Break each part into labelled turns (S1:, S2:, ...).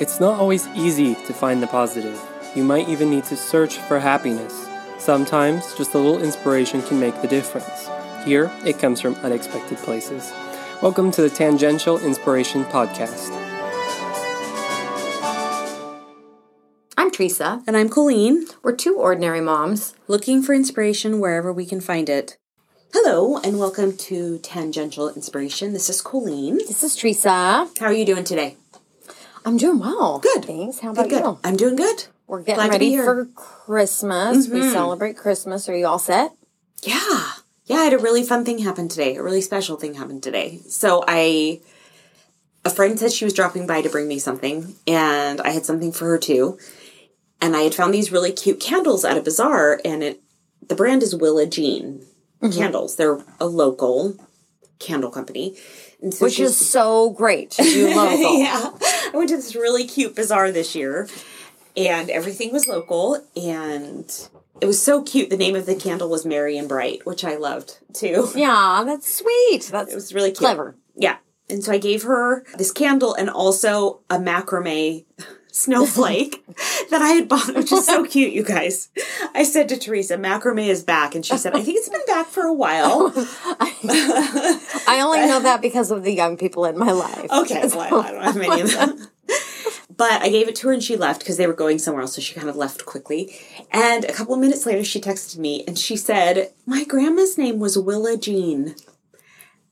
S1: It's not always easy to find the positive. You might even need to search for happiness. Sometimes, just a little inspiration can make the difference. Here, it comes from unexpected places. Welcome to the Tangential Inspiration Podcast.
S2: I'm Teresa.
S3: And I'm Colleen,
S2: We're two ordinary moms.
S3: looking for inspiration wherever we can find it. Hello, and welcome to Tangential Inspiration. This is Colleen.
S2: This is Teresa.
S3: How are you doing today?
S2: I'm doing well.
S3: Good.
S2: Thanks. How about
S3: Good, good.
S2: you?
S3: I'm doing good.
S2: We're getting
S3: Glad
S2: ready
S3: here.
S2: for Christmas. We celebrate Christmas. Are you all set?
S3: Yeah. Yeah, I had a really fun thing happen today. A really special thing happened today. So I a friend said she was dropping by to bring me something, and I had something for her too. And I had found these really cute candles at a bazaar, and it the brand is Willa Jean
S2: Mm-hmm.
S3: candles. They're a local candle company. So
S2: Which is so great to do local.
S3: yeah. I went to this really cute bazaar this year and everything was local and it was so cute. The name of the candle was Merry and Bright, which I loved too.
S2: Yeah, that's sweet. That's
S3: It was really cute.
S2: clever.
S3: Yeah. And so I gave her this candle and also a macrame snowflake that I had bought, which is so cute, you guys. I said to Teresa, macrame is back. And she said, I think it's been back for a while.
S2: I only know that because of the young people in my life.
S3: Okay, well, I don't have many of them. But I gave it to her and she left because they were going somewhere else, so she kind of left quickly. And a couple of minutes later, she texted me and she said, My grandma's name was Willa Jean.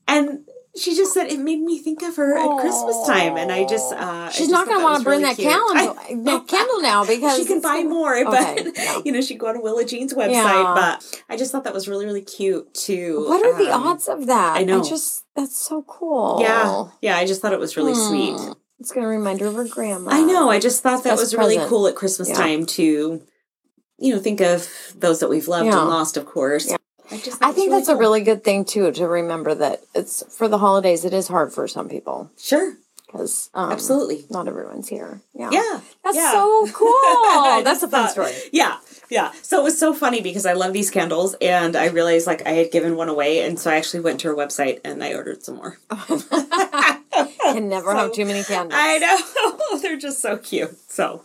S3: And she just said it made me think of her at Christmas time. And I just, uh,
S2: She's
S3: just
S2: not going to want to burn
S3: really
S2: that candle, that candle now because
S3: she can buy more, but
S2: Okay, yeah.
S3: you know, she can go on Willa Jean's website.
S2: Yeah.
S3: But I just thought that was really, really cute too.
S2: What are the
S3: um,
S2: odds of that?
S3: I know.
S2: I just that's so cool.
S3: Yeah, yeah. I just thought it was really sweet.
S2: It's going to remind her of her grandma.
S3: I know. I just thought that was really cool at Christmas
S2: Yeah.
S3: time to, you know, think of those that we've loved and lost, of course. Just
S2: I think
S3: was
S2: that's a really good thing too to remember that it's for the holidays. It is hard for some people
S3: sure,
S2: because um,
S3: absolutely.
S2: not everyone's here. Yeah,
S3: Yeah,
S2: that's
S3: yeah.
S2: so cool. That's a fun
S3: thought-
S2: story.
S3: Yeah, yeah. So it was so funny because I love these candles, and I realized like I had given one away, and so I actually went to her website and I ordered some more.
S2: I can never have too many candles.
S3: I know they're just so cute. So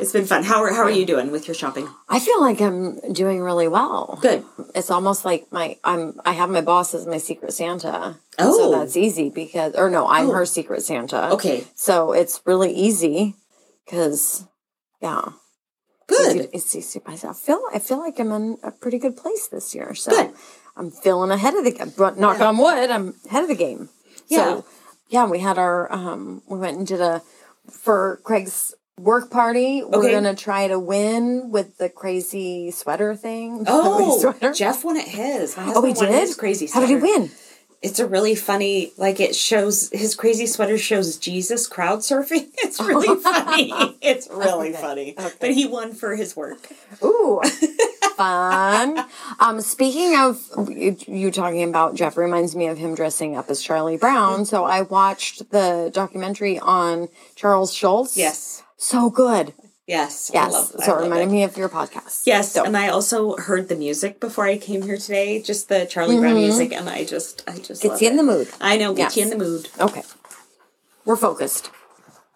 S3: it's been fun. How are how are you doing with your shopping?
S2: I feel like I'm doing really well.
S3: Good.
S2: It's almost like my I'm I have my boss as my secret Santa.
S3: Oh.
S2: so that's easy because or no, I'm oh. her secret Santa.
S3: Okay.
S2: so it's really easy because yeah. It's
S3: Good.
S2: easy- It's easy. I feel I feel like I'm in a pretty good place this year. So
S3: Good.
S2: I'm feeling ahead of the game. But knock on wood, I'm ahead of the game.
S3: Yeah.
S2: So yeah, we had our um we went and did a for Craig's work party. We're gonna try to win with the crazy sweater thing.
S3: Oh,
S2: sweater.
S3: Jeff won at his.
S2: Oh, he did.
S3: his crazy.
S2: How did he win?
S3: It's a really funny, like it shows his crazy sweater shows Jesus crowd surfing. It's really funny. It's really
S2: Okay,
S3: funny.
S2: okay.
S3: But he won for his work.
S2: Ooh, fun. Um, speaking of you, talking about Jeff reminds me of him dressing up as Charlie Brown. So I watched the documentary on Charles Schulz.
S3: Yes.
S2: So good.
S3: Yes. I
S2: Yes.
S3: love,
S2: so it reminded
S3: it.
S2: me of your podcast.
S3: Yes,
S2: So,
S3: and I also heard the music before I came here today, just the Charlie Brown music, and I just, I just
S2: gets you in the mood.
S3: I know, gets you in the mood.
S2: Okay. We're focused.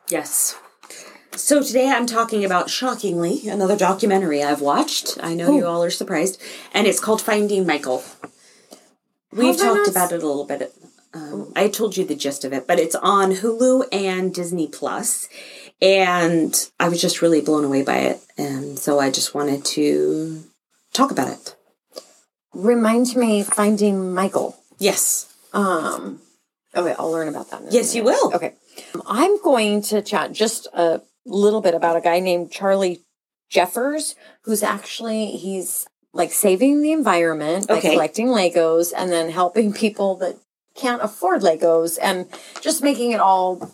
S3: Yes. So today I'm talking about shockingly another documentary I've watched. I know you all are surprised, and it's called Finding Michael. We've talked about it a little bit. Um, I told you the gist of it, but it's on Hulu and Disney Plus, and I was just really blown away by it, and so I just wanted to talk about it.
S2: Reminds me finding Michael.
S3: Yes.
S2: Um, okay, I'll learn about that.
S3: Yes, you will.
S2: Okay. I'm going to chat just a little bit about a guy named Charlie Jeffers, who's actually, he's like saving the environment by
S3: Okay.
S2: collecting Legos and then helping people that can't afford Legos and just making it all,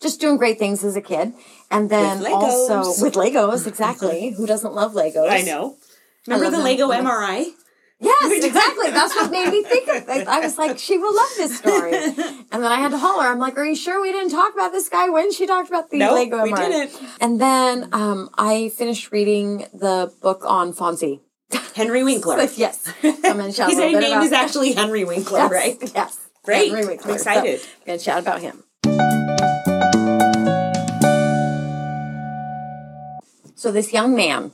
S2: just doing great things as a kid. And then
S3: With
S2: also with Legos, exactly. Who doesn't love Legos?
S3: I know. Remember
S2: love
S3: the. Lego. MRI?
S2: Yes, exactly. That's what made me think of it. I was like, she will love this story. And then I had to holler. I'm like, are you sure we didn't talk about this guy when she talked about the
S3: Nope,
S2: Lego
S3: we didn't.
S2: And then um, I finished reading the book on Fonzie.
S3: Henry Winkler.
S2: yes. So I'm going to chat
S3: His name is actually Henry Winkler,
S2: yes,
S3: right?
S2: Yes.
S3: Great.
S2: Henry Winkler.
S3: I'm excited.
S2: So, I'm going to chat about him. So this young man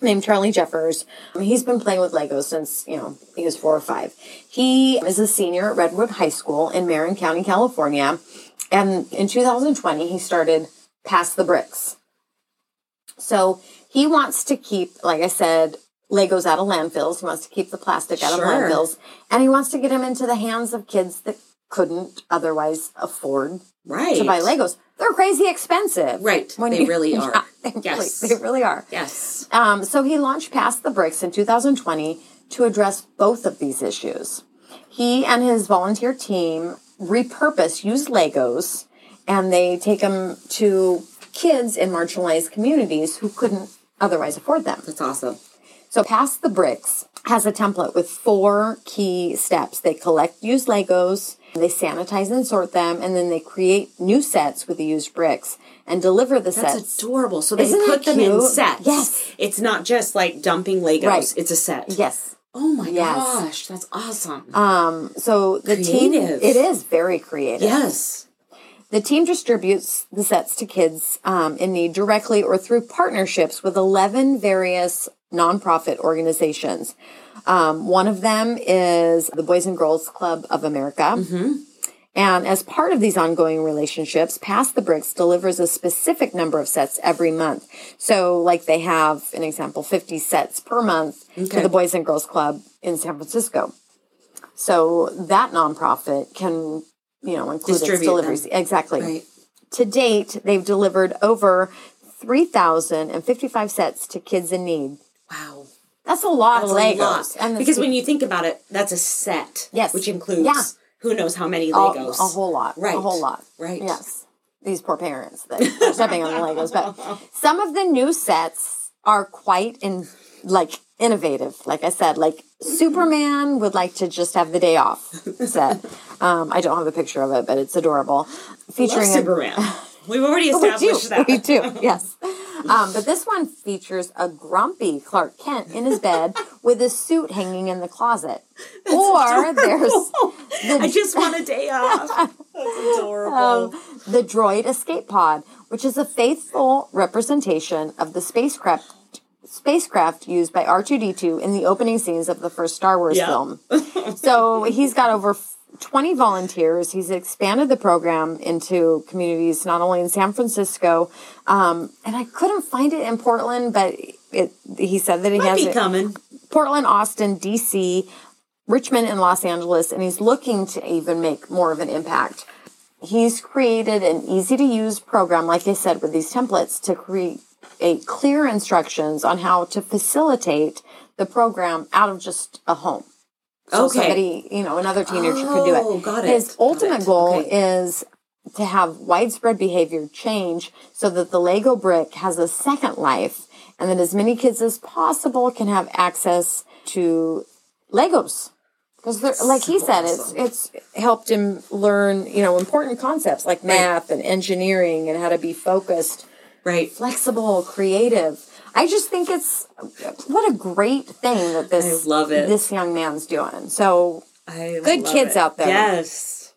S2: named Charlie Jeffers, he's been playing with Legos since, you know, he was four or five. He is a senior at Redwood High School in Marin County, California. And in 2020, he started Pass the Bricks. So he wants to keep, like I said, Legos out of landfills. He wants to keep the plastic out
S3: Sure.
S2: of landfills. And he wants to get them into the hands of kids that couldn't otherwise afford
S3: Right.
S2: to buy Legos. They're crazy expensive.
S3: Right. They really are.
S2: Yeah, they,
S3: Yes.
S2: really, they really are.
S3: Yes.
S2: Um, so he launched Pass the Bricks in 2020 to address both of these issues. He and his volunteer team repurpose used Legos and they take them to kids in marginalized communities who couldn't otherwise afford them.
S3: That's awesome.
S2: So Pass the Bricks has a template with four key steps. They collect used Legos, they sanitize and sort them, and then they create new sets with the used bricks and deliver the
S3: That's
S2: sets.
S3: That's adorable. So they
S2: Isn't
S3: put them in sets.
S2: Yes.
S3: It's not just like dumping Legos.
S2: Right.
S3: It's a set.
S2: yes.
S3: Oh my
S2: Yes.
S3: gosh. That's awesome.
S2: Um, so the team,
S3: Creative.
S2: it is very creative.
S3: yes.
S2: The team distributes the sets to kids um, in need directly or through partnerships with 11 various nonprofit organizations. Um, one of them is the Boys and Girls Club of America. And as part of these ongoing relationships, Pass the Bricks delivers a specific number of sets every month. So, like they have an example, 50 sets per month to the Boys and Girls Club in San Francisco. So that nonprofit can, you know, include its deliveries.
S3: them.
S2: Exactly.
S3: Right.
S2: To date, they've delivered over 3,055 sets to kids in need.
S3: Wow.
S2: That's a lot
S3: That's
S2: of
S3: a
S2: Legos.
S3: lot.
S2: And
S3: because when you think about it, that's a set.
S2: Yes.
S3: Which includes
S2: Yeah.
S3: who knows how many Legos.
S2: a whole lot.
S3: Right.
S2: A whole lot.
S3: Right.
S2: Yes. These poor parents that are stepping on the Legos. But some of the new sets are quite in like innovative. Like I said, like Superman would like to just have the day off set. Um, I don't have a picture of it, but it's adorable. Featuring a
S3: Superman. We've already
S2: we do.
S3: established that.
S2: We do, yes. Um, but this one features a grumpy Clark Kent in his bed with his suit hanging in the closet. or there's
S3: I just want a day off. That's adorable.
S2: um, the droid escape pod, which is a faithful representation of the spacecraft spacecraft used by R2D2 in the opening scenes of the first Star Wars
S3: Yeah.
S2: film. so he's got over 20 volunteers. He's expanded the program into communities not only in San Francisco, um, and I couldn't find it in Portland, but it, he said that he
S3: Might
S2: has
S3: be
S2: it.
S3: coming.
S2: Portland, Austin, DC, Richmond, and Los Angeles, and he's looking to even make more of an impact. He's created an easy to use program, like I said, with these templates to create clear instructions on how to facilitate the program out of just a home. So
S3: Okay.
S2: somebody, you know, another teenager could do it.
S3: Oh, got it.
S2: His ultimate
S3: it.
S2: goal
S3: Okay.
S2: is to have widespread behavior change so that the Lego brick has a second life and that as many kids as possible can have access to Legos. Because like he said,
S3: awesome.
S2: it's it's helped him learn, you know, important concepts like math and engineering and how to be focused,
S3: Right.
S2: flexible, creative. I just think it's what a great thing that this
S3: I love it.
S2: this young man's doing. So
S3: I
S2: Good kids
S3: it.
S2: out there.
S3: Yes.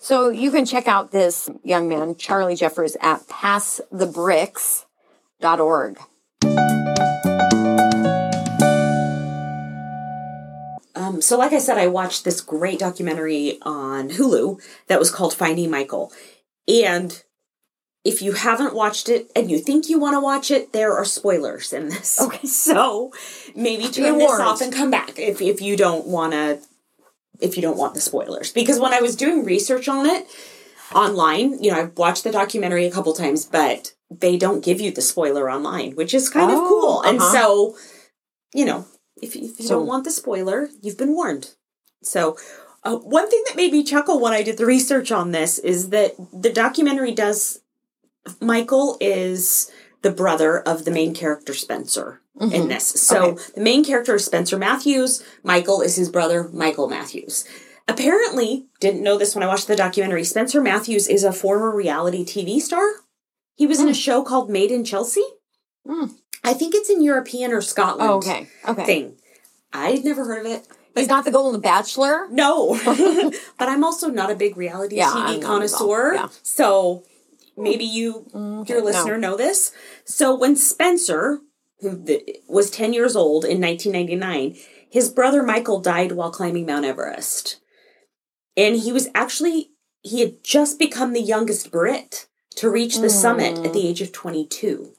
S2: So you can check out this young man, Charlie Jeffers, at passthebricks.org.
S3: Um, so, like I said, I watched this great documentary on Hulu that was called Finding Michael. And if you haven't watched it and you think you want to watch it, there are spoilers in this.
S2: Okay.
S3: So maybe turn this off and come back if, if you don't want to, if you don't want the spoilers. Because when I was doing research on it online, you know, I've watched the documentary a couple times, but they don't give you the spoiler online, which is kind of
S2: Oh,
S3: cool. And
S2: uh-huh.
S3: so, you know, if, if you
S2: So-
S3: don't want the spoiler, you've been warned. So, uh, one thing that made me chuckle when I did the research on this is that the documentary does. Michael is the brother of the main character Spencer in this. So
S2: Okay.
S3: the main character is Spencer Matthews. Michael is his brother, Michael Matthews. Apparently, didn't know this when I watched the documentary. Spencer Matthews is a former reality TV star. He was in a show called Made in Chelsea.
S2: Hmm.
S3: I think it's in European or Scotland
S2: Oh, okay. Okay.
S3: thing. I'd never heard of it.
S2: He's not the Golden Bachelor.
S3: No, but I'm also not a big reality
S2: Yeah, I'm
S3: TV
S2: all.
S3: connoisseur.
S2: Yeah.
S3: So maybe you, your listener, know this. So when Spencer, who th- was 10 years old in 1999, his brother Michael died while climbing Mount Everest. And he was actually, he had just become the youngest Brit to reach the summit at the age of 22.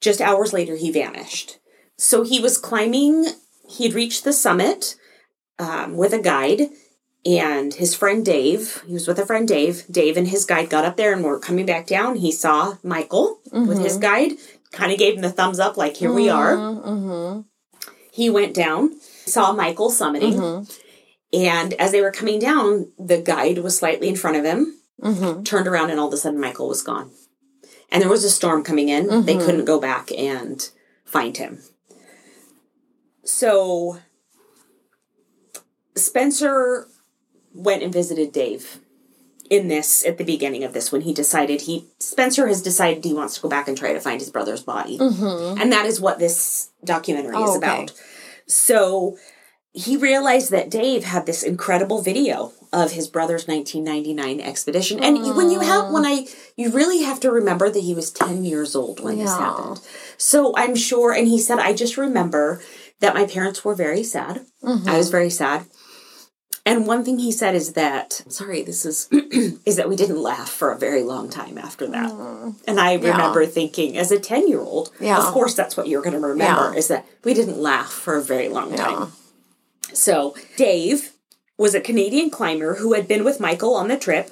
S3: Just hours later, he vanished. So he was climbing, he'd reached the summit um, with a guide and his friend Dave, he was with a friend Dave. Dave and his guide got up there and were coming back down. He saw Michael with his mm-hmm. guide, kind of gave him the thumbs up, like, here we mm-hmm, are. Mm-hmm. He went down, saw Michael summiting. And as they were coming down, the guide was slightly in front of him, turned around, and all of a sudden Michael was gone. And there was a storm coming in. They couldn't go back and find him. So Spencer went and visited Dave in this at the beginning of this when he decided he Spencer has decided he wants to go back and try to find his brother's body. Mm-hmm. And that is what this documentary is
S2: Oh, okay.
S3: about. So he realized that Dave had this incredible video of his brother's 1999 expedition. And you- when you have when I you really have to remember that he was 10 years old when this happened. So I'm sure and he said I just remember that my parents were very sad. I was mm-hmm. very sad. And one thing he said is that sorry, this is is that we didn't laugh for a very long time after that. Mm. And I remember thinking as a 10-year-old,
S2: Yeah.
S3: of course that's what you're going to remember
S2: Yeah.
S3: is that we didn't laugh for a very long
S2: Yeah.
S3: time. So, Dave was a Canadian climber who had been with Michael on the trip.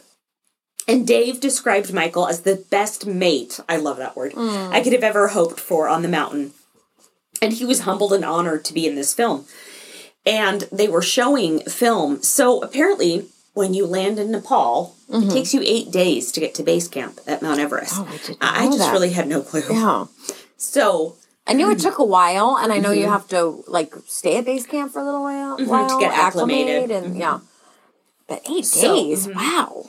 S3: And Dave described Michael as the best mate, I love that word, mm. I could have ever hoped for on the mountain. And he was humbled and honored to be in this film. And they were showing film. So apparently, when you land in Nepal, it mm-hmm. takes you eight days to get to base camp at Mount Everest.
S2: Oh, I
S3: I just
S2: that.
S3: really had no clue.
S2: Yeah.
S3: So
S2: I knew it mm. took a while, and I know you mm-hmm. have to like stay at base camp for a little while, mm-hmm, while
S3: get acclimated.
S2: acclimate, and yeah. But eight
S3: So-
S2: days, wow.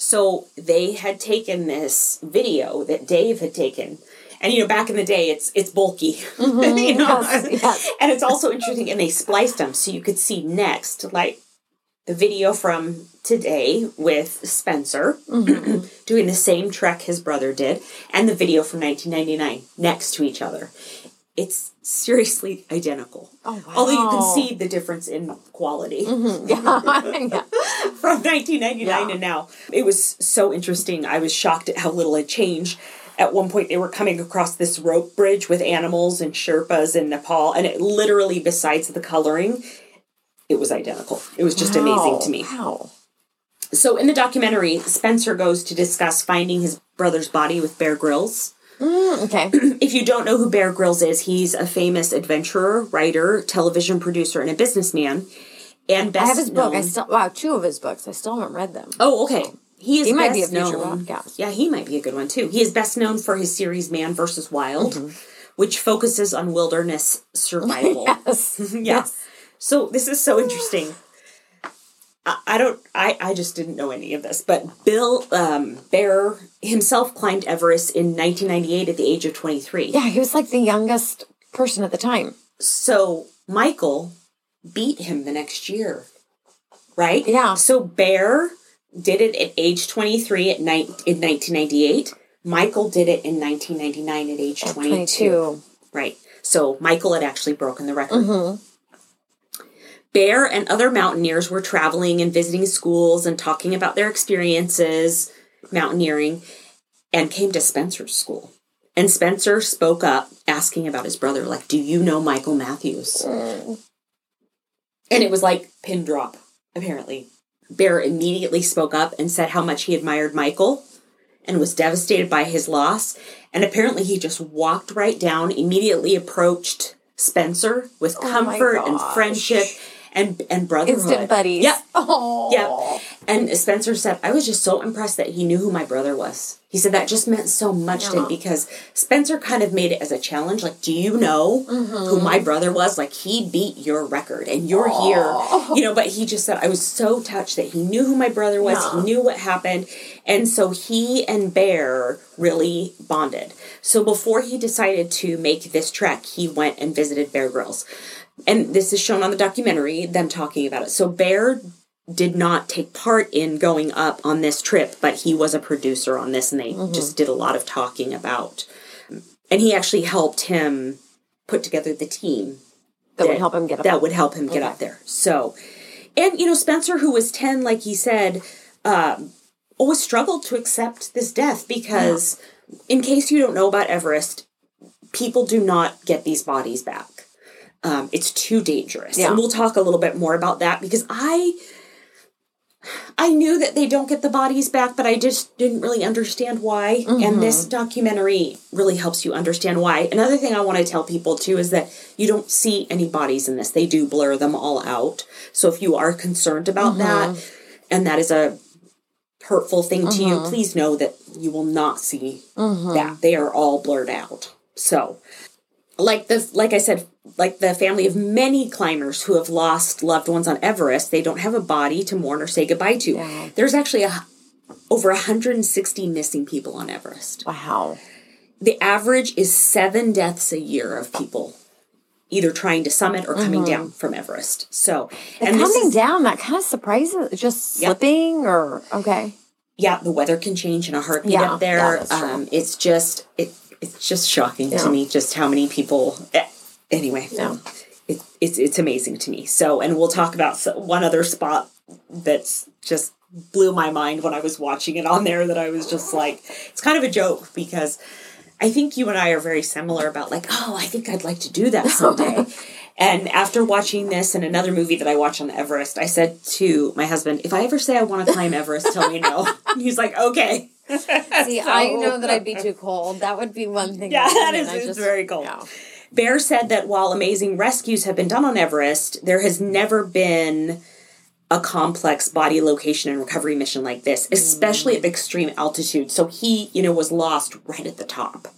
S3: So they had taken this video that Dave had taken. And you know, back in the day, it's it's bulky, mm-hmm. you know,
S2: Yes, yes.
S3: and it's also interesting. And they spliced them so you could see next, like the video from today with Spencer mm-hmm. doing the same trek his brother did, and the video from 1999 next to each other. It's seriously identical.
S2: Oh, wow.
S3: Although you can see the difference in quality mm-hmm.
S2: yeah.
S3: from 1999
S2: Yeah.
S3: and now. It was so interesting. I was shocked at how little had changed. At one point, they were coming across this rope bridge with animals and Sherpas in Nepal, and it literally, besides the coloring, it was identical. It was just amazing to me.
S2: Wow.
S3: So, in the documentary, Spencer goes to discuss finding his brother's body with Bear Grylls.
S2: Mm, okay.
S3: If you don't know who Bear Grylls is, he's a famous adventurer, writer, television producer, and a businessman. And best
S2: I have his book. I still wow, two of his books. I still haven't read them.
S3: Oh, okay. He is
S2: He might be
S3: best
S2: a future
S3: known-
S2: podcast.
S3: Yeah, he might be a good one too. He is best known for his series Man vs. Wild,
S2: Mm-hmm.
S3: which focuses on wilderness survival.
S2: Yes.
S3: yeah. So this is so interesting. I, I don't. I I just didn't know any of this, but Bill um, Bear himself climbed Everest in 1998 at the age of 23.
S2: Yeah, he was like the youngest person at the time.
S3: So Michael beat him the next year, right?
S2: Yeah.
S3: So Bear did it at age 23 at night in 1998. Michael did it in 1999 at age 22.
S2: 22.
S3: Right. So Michael had actually broken the record. Mm-hmm. Bear and other mountaineers were traveling and visiting schools and talking about their experiences mountaineering and came to Spencer's school. And Spencer spoke up asking about his brother, like, Do you know Michael Matthews? Mm. And it was like pin drop, apparently. Bear immediately spoke up and said how much he admired Michael and was devastated by his loss. And apparently, he just walked right down, immediately approached Spencer with
S2: Oh
S3: comfort and friendship and and brotherhood.
S2: Instant buddies.
S3: Yeah.
S2: Oh.
S3: Yep. And Spencer said, I was just so impressed that he knew who my brother was. He said that just meant so much to him because Spencer kind of made it as a challenge. Like, do you know who mm-hmm. my brother was? Like, he beat your record and you're here. You know, but he just said, I was so touched that he knew who my brother was.
S2: Yeah.
S3: He knew what happened. And so he and Bear really bonded. So before he decided to make this trek, he went and visited Bear Grylls. And this is shown on the documentary, them talking about it. So Bear did not take part in going up on this trip, but he was a producer on this and they just did a lot of talking about. And he actually helped him put together the team
S2: That would help him get up.
S3: that would help him get up there. So, and you know, Spencer, who was 10, like he said, um, always struggled to accept this death because, in case you don't know about Everest, people do not get these bodies back. Um, it's too dangerous.
S2: Yeah.
S3: And we'll talk a little bit more about that because I. I knew that they don't get the bodies back, but I just didn't really understand why. And mm-hmm. this documentary really helps you understand why. Another thing I want to tell people too is that you don't see any bodies in this. They do blur them all out. So if you are concerned about mm-hmm. that and that is a hurtful thing to you, mm-hmm. please know that you will not see that. They are all blurred out. So like the like I said, like the family of many climbers who have lost loved ones on Everest, they don't have a body to mourn or say goodbye to.
S2: Yeah.
S3: There's actually a over 160 missing people on Everest.
S2: Wow.
S3: The average is 7 deaths a year of people either trying to summit or coming down from Everest. So, and
S2: Coming
S3: is,
S2: down, that kind of surprises. Just
S3: Yep.
S2: slipping or okay.
S3: yeah, the weather can change in a heartbeat
S2: Yeah,
S3: up there.
S2: yeah, that's true.
S3: um, it's just it it's just shocking
S2: Yeah.
S3: to me just how many people. eh, Anyway, it, it's it's amazing to me. So, and we'll talk about one other spot that's just blew my mind when I was watching it on there. That I was just like, it's kind of a joke because I think you and I are very similar about like, oh, I think I'd like to do that someday. and after watching this and another movie that I watched on Everest, I said to my husband, if I ever say I want to climb Everest, tell me no. He's like, okay.
S2: See, I know that I'd be too cold. That would be one thing.
S3: Yeah, that is
S2: I
S3: very cold.
S2: yeah.
S3: Bear said that while amazing rescues have been done on Everest, there has never been a complex body location and recovery mission like this, especially at extreme altitude. So he, you know, was lost right at the top.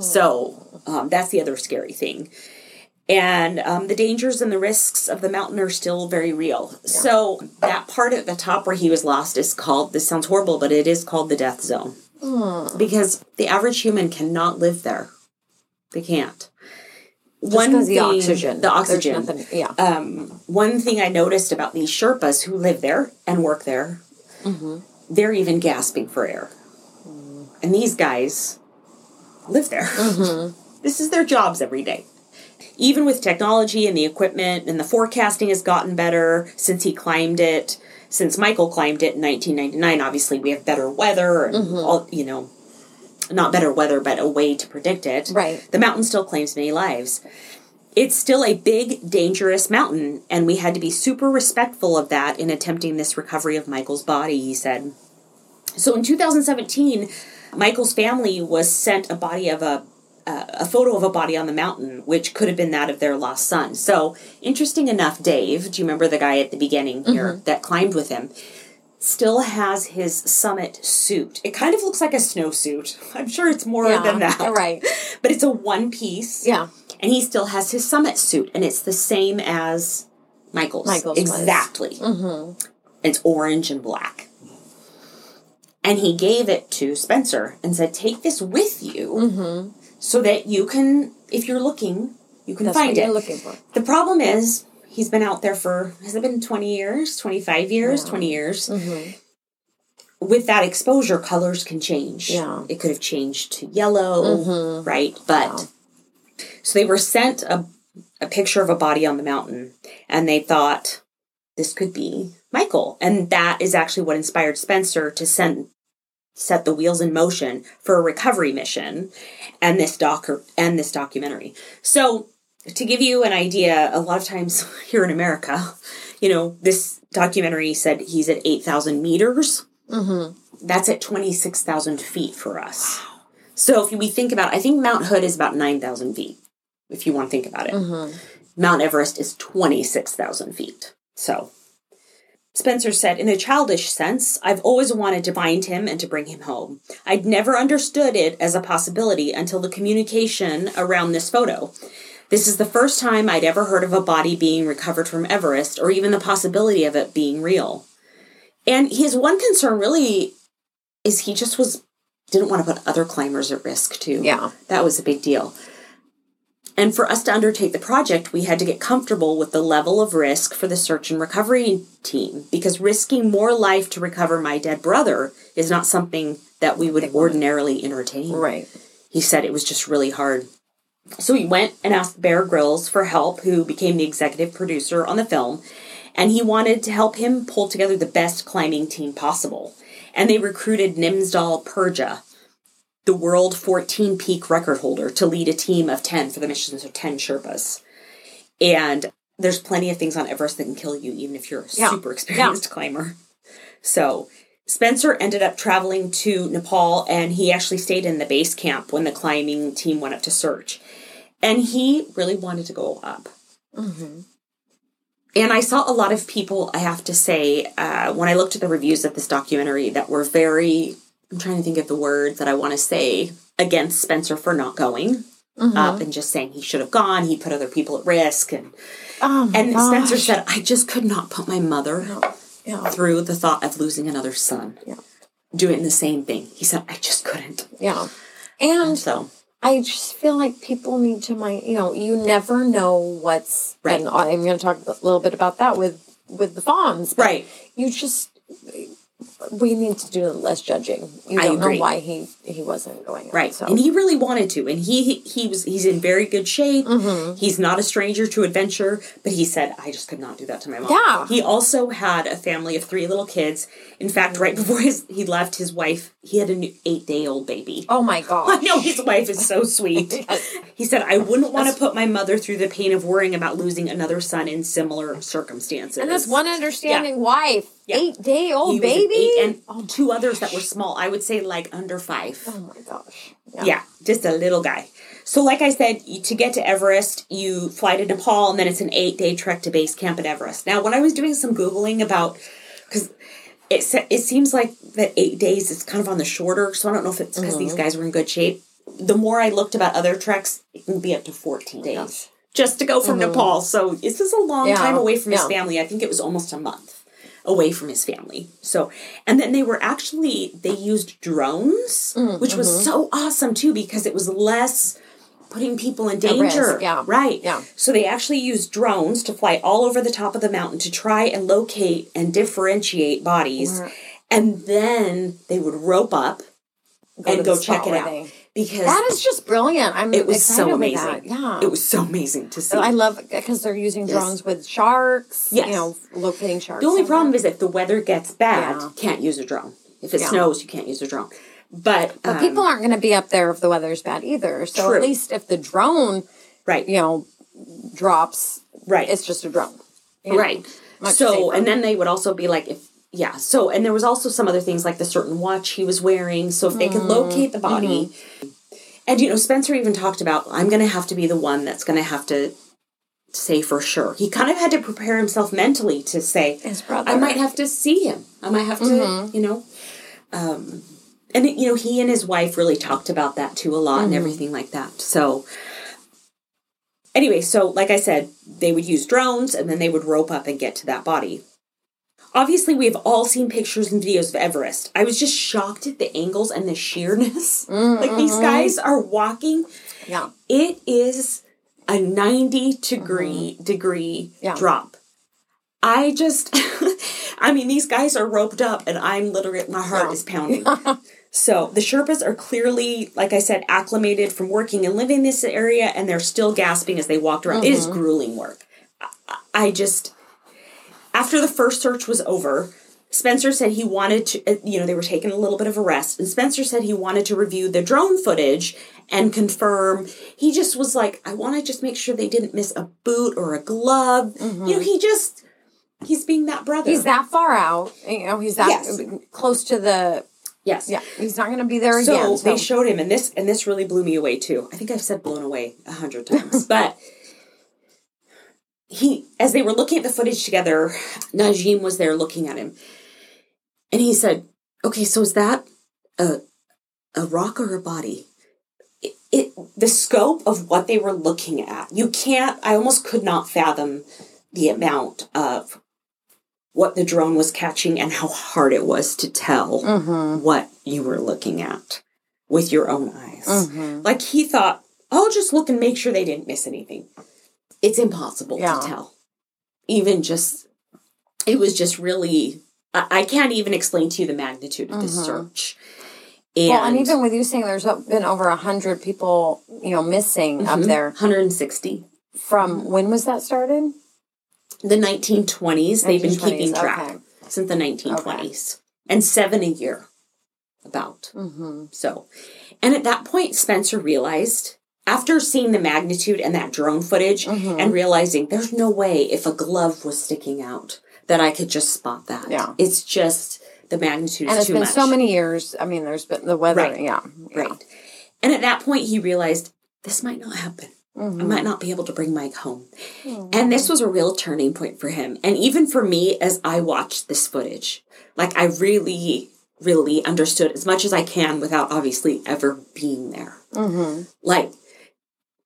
S3: So um, that's the other scary thing. And um, the dangers and the risks of the mountain are still very real. So that part at the top where he was lost is called, this sounds horrible, but it is called the death zone. Because the average human cannot live there. They can't.
S2: Just because the oxygen.
S3: The oxygen.
S2: nothing- yeah.
S3: Um, one thing I noticed about these Sherpas who live there and work there,
S2: Mm-hmm.
S3: they're even gasping for air. And these guys live there.
S2: Mm-hmm.
S3: this is their jobs every day. Even with technology and the equipment and the forecasting has gotten better since he climbed it, since Michael climbed it in 1999, obviously we have better weather and
S2: Mm-hmm.
S3: all, you know, not better weather, but a way to predict it.
S2: Right.
S3: The mountain still claims many lives it's still a big, dangerous mountain, and we had to be super respectful of that in attempting this recovery of Michael's body, he said. So in 2017, Michael's family was sent a body of a uh, a photo of a body on the mountain, which could have been that of their lost son. So, interesting enough, Dave, do you remember the guy at the beginning here that climbed with him? Still has his summit suit. It kind of looks like a snowsuit. I'm sure it's more
S2: yeah.
S3: than that.
S2: Right.
S3: But it's a one piece
S2: Yeah.
S3: and he still has his summit suit, and it's the same as Michael's.
S2: Michael's
S3: exactly. Mm-hmm. It's orange and black. And he gave it to Spencer and said, "Take this with you, so that you can, if you're looking, you can
S2: That's
S3: find it."
S2: you're looking for.
S3: The problem is, he's been out there for has it been twenty years, twenty five years, twenty years. Mm-hmm. With that exposure, colors can change.
S2: Yeah.
S3: it could have changed to yellow, mm-hmm. right? But so they were sent a, a picture of a body on the mountain, and they thought this could be Michael, and that is actually what inspired Spencer to send set the wheels in motion for a recovery mission and this doc and this documentary. So to give you an idea, a lot of times here in America, you know, this documentary said he's at eight thousand meters. Mm-hmm. That's at twenty six thousand feet for us. So if we think about, I think Mount Hood is about nine thousand feet. If you want to think about it, Mount Everest is twenty six thousand feet. So Spencer said, in a childish sense, I've always wanted to find him and to bring him home. I'd never understood it as a possibility until the communication around this photo. This is the first time I'd ever heard of a body being recovered from Everest or even the possibility of it being real. And his one concern really is he just was didn't want to put other climbers at risk too.
S2: Yeah.
S3: That was a big deal. And for us to undertake the project, we had to get comfortable with the level of risk for the search and recovery team because risking more life to recover my dead brother is not something that we would ordinarily entertain.
S2: Right.
S3: He said it was just really hard. So he went and asked Bear Grylls for help, who became the executive producer on the film, and he wanted to help him pull together the best climbing team possible. And they recruited Nimsdai Purja, the world 14 peak record holder, to lead a team of 10 for the missions of 10 Sherpas. And there's plenty of things on Everest that can kill you, even if you're a
S2: Yeah.
S3: super experienced climber. So Spencer ended up traveling to Nepal and he actually stayed in the base camp when the climbing team went up to search. And he really wanted to go up. And I saw a lot of people, I have to say, uh, when I looked at the reviews of this documentary that were very, I'm trying to think of the word that I want to say, against Spencer for not going mm-hmm. up and just saying he should have gone. He put other people at risk. And,
S2: Oh
S3: and
S2: gosh.
S3: Spencer said, I just could not put my mother
S2: Yeah.
S3: through the thought of losing another son.
S2: Yeah.
S3: Doing the same thing. He said, I just couldn't.
S2: Yeah. And
S3: So,
S2: I just feel like people need to mind, you know, you never know what's
S3: Right.
S2: and I'm going to talk a little bit about that with with the fawns.
S3: Right.
S2: You just we need to do less judging. You
S3: I
S2: don't
S3: agree.
S2: know why he he wasn't going
S3: right.
S2: So
S3: And he really wanted to. And he, he, was, he's in very good shape.
S2: Mm-hmm.
S3: He's not a stranger to adventure, but he said, I just could not do that to my mom.
S2: Yeah.
S3: He also had a family of three little kids. In fact, right before his, he left his wife, he had an eight day old baby.
S2: Oh my god I
S3: know his wife is so sweet. He said, I wouldn't want to put my mother through the pain of worrying about losing another son in similar circumstances.
S2: And this one understanding wife,
S3: Yeah.
S2: eight day old baby.
S3: and two others that were small. I would say like under five.
S2: Oh my gosh.
S3: Yeah, just a little guy. So, like I said, to get to Everest, you fly to Nepal, and then it's an eight day trek to base camp at Everest. Now, when I was doing some Googling about, because it, it seems like that eight days is kind of on the shorter, so I don't know if it's because these mm-hmm. guys were in good shape. The more I looked about other treks, it can be up to 14 days just to go from mm-hmm. Nepal. So, this is a long
S2: Yeah,
S3: time away from his family. I think it was almost a month away from his family. So, and then they were actually they used drones,
S2: Mm,
S3: which was
S2: mm-hmm.
S3: so awesome too because it was less putting people in danger.
S2: risk, yeah.
S3: Right.
S2: Yeah.
S3: So they actually used drones to fly all over the top of the mountain to try and locate and differentiate bodies. And then they would rope up
S2: to
S3: and go check it out.
S2: they-
S3: Because
S2: That is just brilliant. I'm
S3: it was so amazing.
S2: Yeah.
S3: It was so amazing to see.
S2: I love because they're using drones with sharks.
S3: Yes.
S2: You know, locating sharks.
S3: The only problem is if the weather gets bad,
S2: Yeah.
S3: can't use a drone. If it
S2: Yeah.
S3: snows, you can't use a drone. But,
S2: But
S3: um,
S2: people aren't going to be up there if the weather's bad either. So
S3: True.
S2: at least if the drone,
S3: right,
S2: you know, drops,
S3: right,
S2: it's just a drone. You know,
S3: right. So,
S2: safer.
S3: and then they would also be like, if yeah. So, and there was also some other things like the certain watch he was wearing. So, if they
S2: Mm-hmm.
S3: could locate the body, and you know, Spencer even talked about, I'm going to have to be the one that's going to have to say for sure. He kind of had to prepare himself mentally to say,
S2: His brother.
S3: I might have to see him. I might have to,
S2: Mm-hmm.
S3: you know. Um, and you know, he and his wife really talked about that too a lot
S2: Mm-hmm.
S3: and everything like that. So, anyway, so like I said, they would use drones and then they would rope up and get to that body. Obviously, we have all seen pictures and videos of Everest. I was just shocked at the angles and the sheerness. like these guys are walking.
S2: Yeah.
S3: It is a 90 degree degree
S2: Mm-hmm. Yeah.
S3: drop. I just I mean these guys are roped up and I'm literally my heart
S2: Yeah.
S3: is pounding. so the Sherpas are clearly, like I said, acclimated from working and living in this area and they're still gasping as they walked around. It is
S2: Mm-hmm.
S3: grueling work. I, I just after the first search was over, Spencer said he wanted to, uh, you know, they were taking a little bit of a rest, and Spencer said he wanted to review the drone footage and confirm. He just was like, I want to just make sure they didn't miss a boot or a glove. You know, he just, he's being that brother.
S2: He's that far out. You know, he's that
S3: Yes.
S2: close to the.
S3: yes.
S2: Yeah. He's not going to be there
S3: So
S2: again.
S3: they showed him, and this and this really blew me away too. I think I've said blown away a hundred times, but he, as they were looking at the footage together, Najim was there looking at him, and he said, "Okay, so is that a a rock or a body?" It, it the scope of what they were looking at, you can't. I almost could not fathom the amount of what the drone was catching and how hard it was to tell
S2: Mm-hmm.
S3: what you were looking at with your own eyes. Like he thought I'll just look and make sure they didn't miss anything. It's impossible
S2: Yeah.
S3: to tell. Even just, it was just really, I, I can't even explain to you the magnitude of this search. And,
S2: Mm-hmm. well, and even with you saying there's been over a hundred people, you know, missing up there
S3: 160.
S2: from when was that started?
S3: The 1920s, they've been
S2: 1920s,
S3: keeping track
S2: okay.
S3: since the 1920s. And seven a year, about.
S2: Mm-hmm.
S3: So, and at that point, Spencer realized, after seeing the magnitude and that drone footage,
S2: Mm-hmm.
S3: and realizing there's no way if a glove was sticking out that I could just spot that.
S2: Yeah.
S3: It's just the magnitude
S2: And it's been
S3: much.
S2: so many years. I mean, there's been the weather.
S3: Right.
S2: Yeah, yeah.
S3: Right. And at that point, he realized this might not happen.
S2: Mm-hmm.
S3: I might not be able to bring Mike home. And this was a real turning point for him. And even for me, as I watched this footage, like I really, really understood as much as I can without obviously ever being there.
S2: Mm-hmm.
S3: Like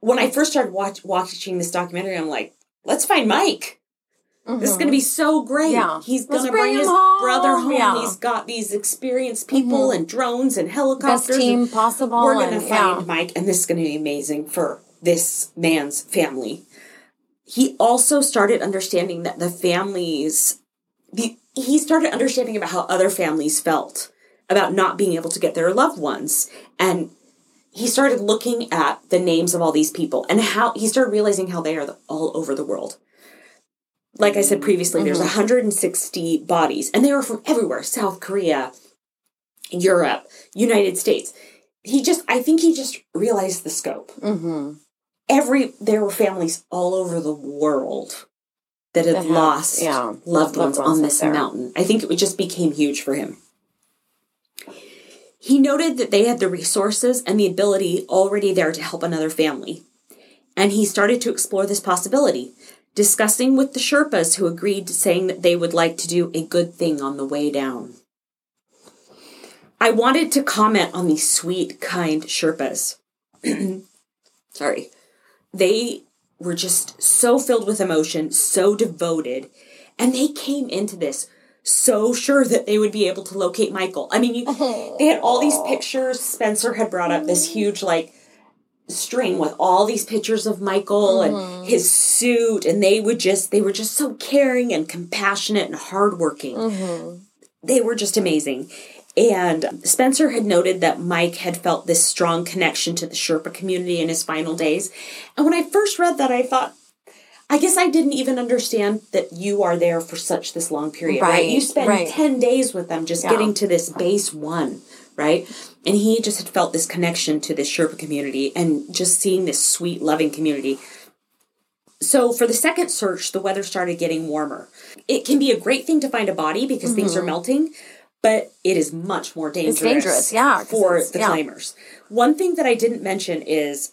S3: when I first started watch, watching this documentary, I'm like, let's find Mike. This is going to be so great.
S2: Mm-hmm. Yeah.
S3: He's going to
S2: bring
S3: his
S2: home.
S3: brother home.
S2: Yeah. Mm-hmm.
S3: He's got these experienced people and drones and helicopters.
S2: Best team possible.
S3: We're going to find
S2: yeah.
S3: Mike, and this is going to be amazing for this man's family. He also started understanding that the families, the, he started understanding about how other families felt about not being able to get their loved ones. And he started looking at the names of all these people and how he started realizing how they are the, all over the world. Like I said previously, there's 160 bodies, and they were from everywhere South Korea, Europe, United States. He just, I think he just realized the scope.
S2: Mm-hmm.
S3: Every, there were families all over the world that had
S2: That
S3: lost
S2: yeah,
S3: loved
S2: loved
S3: ones
S2: ones
S3: on this mountain. I think it just became huge for him. He noted that they had the resources and the ability already there to help another family. And he started to explore this possibility, discussing with the Sherpas who agreed, saying that they would like to do a good thing on the way down. I wanted to comment on these sweet, kind Sherpas. Sorry. They were just so filled with emotion, so devoted, and they came into this so sure that they would be able to locate Michael. I mean, you, they had all these pictures. Spencer had brought up this huge, like, string with all these pictures of Michael and mm-hmm. his suit, and they would just, they were just so caring and compassionate and hardworking. Mm-hmm. They were just amazing. And Spencer had noted that Mike had felt this strong connection to the Sherpa community in his final days. And when I first read that, I thought, I guess I didn't even understand that you are there for such this long period, right?
S2: Right,
S3: You spend
S2: right.
S3: 10 days with them just
S2: Yeah.
S3: getting to this base one, right? And he just had felt this connection to this Sherpa community and just seeing this sweet, loving community. So for the second search, the weather started getting warmer. It can be a great thing to find a body because things are melting, but it is much more dangerous.
S2: Mm-hmm. dangerous, yeah,
S3: for
S2: it's-
S3: the
S2: yeah.
S3: climbers. One thing that I didn't mention is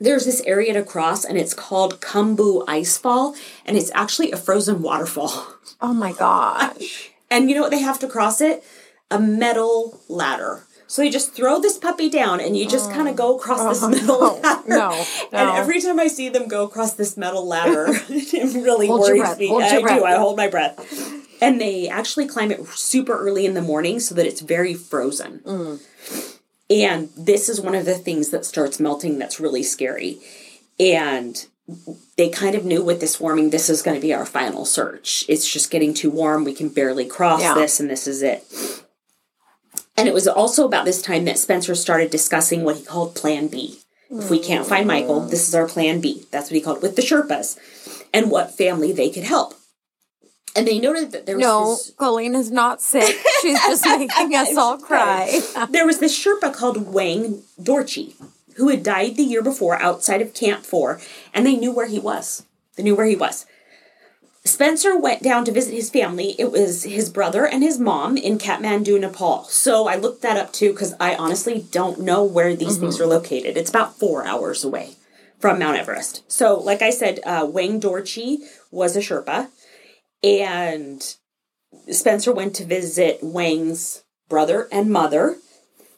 S3: there's this area to cross and it's called Khumbu Icefall and it's actually a frozen waterfall.
S2: Oh my gosh.
S3: And you know what they have to cross it? A metal ladder. So you just throw this puppy down and you just kind of go across this metal
S2: Oh. no,
S3: ladder.
S2: no,
S3: And every time I see them go across this metal ladder, it really
S2: Hold
S3: worries
S2: breath,
S3: me. I
S2: breath.
S3: do. I hold my breath. And they actually climb it super early in the morning so that it's very frozen.
S2: Mm.
S3: And this is one of the things that starts melting that's really scary. And they kind of knew with this warming, this is going to be our final search. It's just getting too warm. We can barely cross
S2: Yeah.
S3: this, and this is it. And it was also about this time that Spencer started discussing what he called Plan B. If we can't find Michael, this is our Plan B. That's what he called it with the Sherpas and what family they could help. And they noted that there was
S2: No,
S3: this
S2: Colleen is not sick. She's just making us all cry.
S3: there was this Sherpa called Wang Dorchi, who had died the year before outside of Camp 4, and they knew where he was. They knew where he was. Spencer went down to visit his family. It was his brother and his mom in Kathmandu, Nepal. So I looked that up too because I honestly don't know where these things are located. It's about four hours away from Mount Everest. So, like I said, uh, Wang Dorchi was a Sherpa, and Spencer went to visit Wang's brother and mother.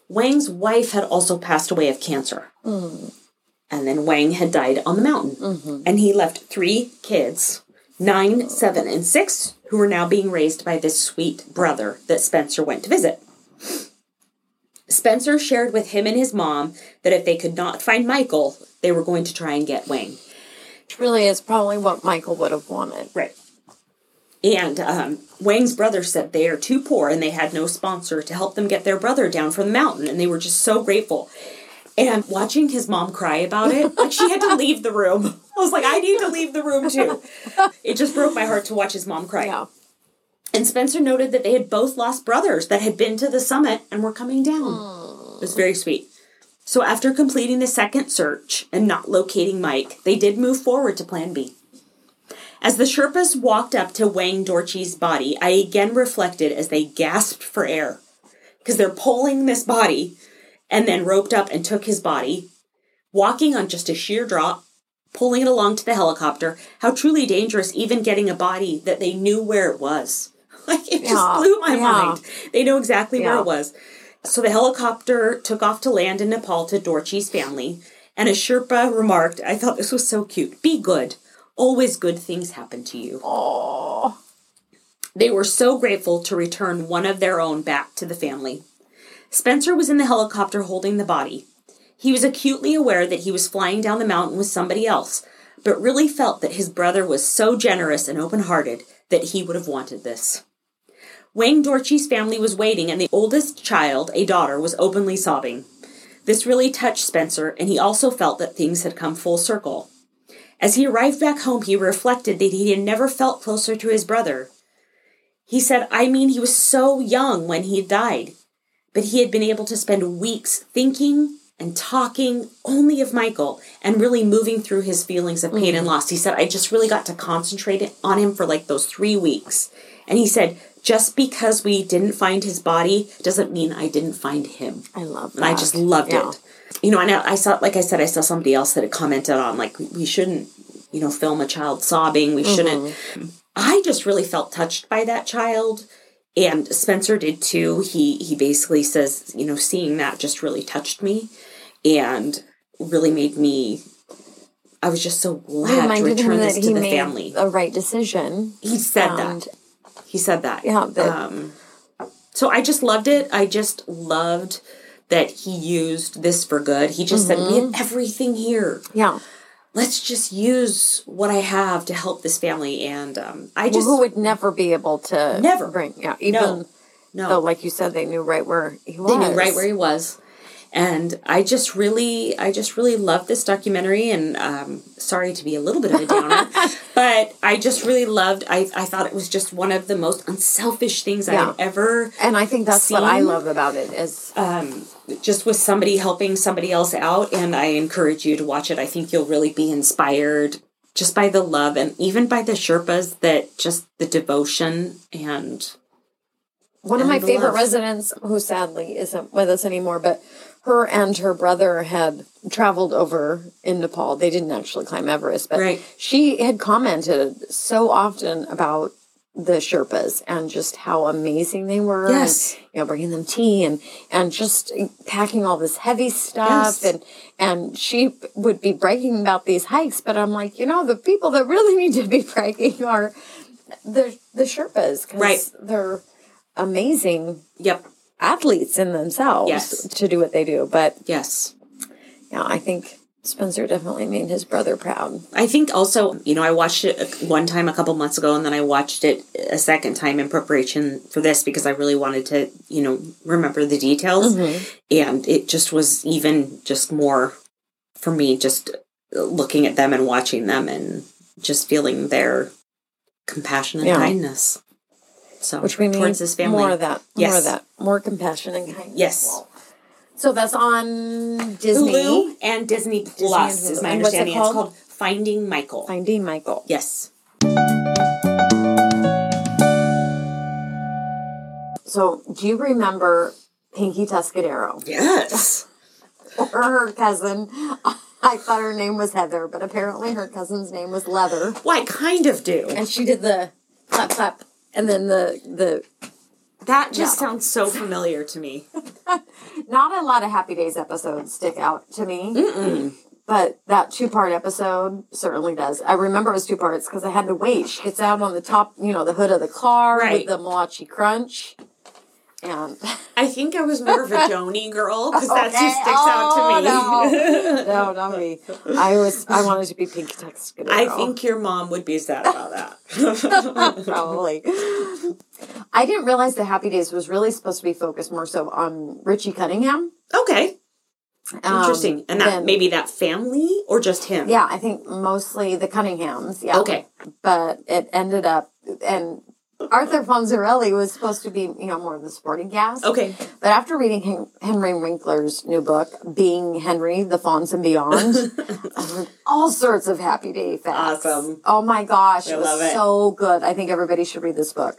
S3: Wang's wife had also passed away of cancer. Hmm. And then Wang had died on the mountain. Mm-hmm. And he left three kids nine, oh. seven, and six who were now being raised by this sweet brother that Spencer went to visit. Spencer shared with him and his mom that if they could not find Michael, they were going to try and get Wang.
S2: Which really is probably what Michael would have wanted.
S3: Right. And um, Wang's brother said they are too poor and they had no sponsor to help them get their brother down from the mountain, and they were just so grateful. And watching his mom cry about it, like she had to leave the room. I was like, I need to leave the room too. It just broke my heart to watch his mom cry.
S2: Yeah.
S3: And Spencer noted that they had both lost brothers that had been to the summit and were coming down. It was very sweet. So after completing the second search and not locating Mike, they did move forward to plan B. As the Sherpas walked up to Wang Dorchi's body, I again reflected as they gasped for air. Because they're pulling this body and then roped up and took his body, walking on just a sheer drop, pulling it along to the helicopter. How truly dangerous even getting a body that they knew where it was. Like it just
S2: Yeah,
S3: blew my
S2: yeah.
S3: mind. They know exactly where it was. So the helicopter took off to land in Nepal to Dorchi's family, and a Sherpa remarked, I thought this was so cute. Be good. Always good things happen to you.
S2: Oh.
S3: They were so grateful to return one of their own back to the family. Spencer was in the helicopter holding the body. He was acutely aware that he was flying down the mountain with somebody else, but really felt that his brother was so generous and open hearted that he would have wanted this. Wang Dorchi's family was waiting, and the oldest child, a daughter, was openly sobbing. This really touched Spencer, and he also felt that things had come full circle. As he arrived back home, he reflected that he had never felt closer to his brother. He said, I mean, he was so young when he died, but he had been able to spend weeks thinking and talking only of Michael and really moving through his feelings of pain and mm-hmm. loss. He said, I just really got to concentrate on him for like those three weeks. And he said, just because we didn't find his body doesn't mean I didn't find him.
S2: I love that.
S3: And I just loved
S2: Yeah.
S3: it. You know, I I saw, like I said, I saw somebody else that had commented on, like, we shouldn't, you know, film a child sobbing. We shouldn't. I just really felt touched by that child. And Spencer did too. He he basically says, you know, seeing that just really touched me and really made me I was just so glad to
S2: reminded
S3: return this to the family.
S2: the right decision.
S3: He said
S2: and-
S3: that. He said that.
S2: Yeah, that-
S3: um, so I just loved it. I just loved that he used this for good. He just said, "We have everything here.
S2: Yeah.
S3: Let's just use what I have to help this family." And um, I
S2: Well,
S3: just
S2: who would never be able to
S3: Never.
S2: bring yeah, even
S3: No. no,
S2: though like you said they knew right where he was.
S3: they knew right where he was. And I just really, I just really loved this documentary. And um, sorry to be a little bit of a downer, but I just really loved. I, I thought it was just one of the most unselfish things I've ever
S2: And I think that's what I love about it is
S3: just with somebody helping somebody else out and i encourage you to watch it i think you'll really be inspired just by the love and even by the sherpas that just the devotion and
S2: one of my favorite
S3: love.
S2: residents who sadly isn't with us anymore, but her and her brother had traveled over in Nepal. They didn't actually climb Everest, but
S3: Right.
S2: she had commented so often about the Sherpas and just how amazing they were.
S3: Yes.
S2: And, you know, bringing them tea and, and just packing all this heavy stuff.
S3: Yes.
S2: And, and she would be bragging about these hikes, but I'm like, you know, the people that really need to be bragging are the, the Sherpas. 'cause
S3: Right.
S2: They're amazing
S3: yep
S2: athletes in themselves
S3: Yes.
S2: to do what they do. But
S3: yes
S2: yeah, I think Spencer definitely made his brother proud.
S3: i think also you know i watched it one time a couple months ago and then i watched it a second time in preparation for this because i really wanted to you know remember the details mm-hmm. and it just was even just more for me just looking at them and watching them and just feeling their compassion and
S2: Yeah.
S3: kindness so
S2: Which we need
S3: towards this family
S2: more of that.
S3: yes.
S2: More of that. More compassion and kindness.
S3: Yes.
S2: So that's on Disney.
S3: Hulu and Disney Plus
S2: and
S3: is my
S2: And what's it
S3: understanding. It's
S2: called?
S3: called Finding Michael.
S2: Finding Michael.
S3: Yes.
S2: So do you remember Pinky Tuscadero?
S3: Yes.
S2: Or her cousin. I thought her name was Heather, but apparently her cousin's name was Leather.
S3: well, I kind of do.
S2: And she did the clap clap and then the the
S3: That just
S2: Yeah.
S3: sounds so familiar to me.
S2: not a lot of Happy Days episodes stick out to me. But that two part episode certainly does. I remember it was two parts because I had to wait. She gets out on the top, you know, the hood of the car
S3: Right.
S2: with the Malachi Crunch. And
S3: I think I was more of a Joanie girl because that's who
S2: Okay.
S3: sticks out to me.
S2: Oh, no, not me. I was I wanted to be Pinky Tuscadero.
S3: I think your mom would be sad about that.
S2: probably. I didn't realize the Happy Days was really supposed to be focused more so on Richie Cunningham.
S3: okay,
S2: Um,
S3: interesting. and that
S2: then-
S3: maybe that family or just him?
S2: Yeah, I think mostly the Cunninghams. Yeah.
S3: Okay.
S2: But it ended up, and Arthur Fonzarelli was supposed to be, you know, more of the sporting cast.
S3: Okay.
S2: But after reading Hen- Henry Winkler's new book, Being Henry, The Fonz and Beyond, uh, all sorts of Happy Day facts.
S3: Awesome.
S2: Oh my gosh,
S3: I
S2: it was
S3: love it.
S2: so good. I think everybody should read this book.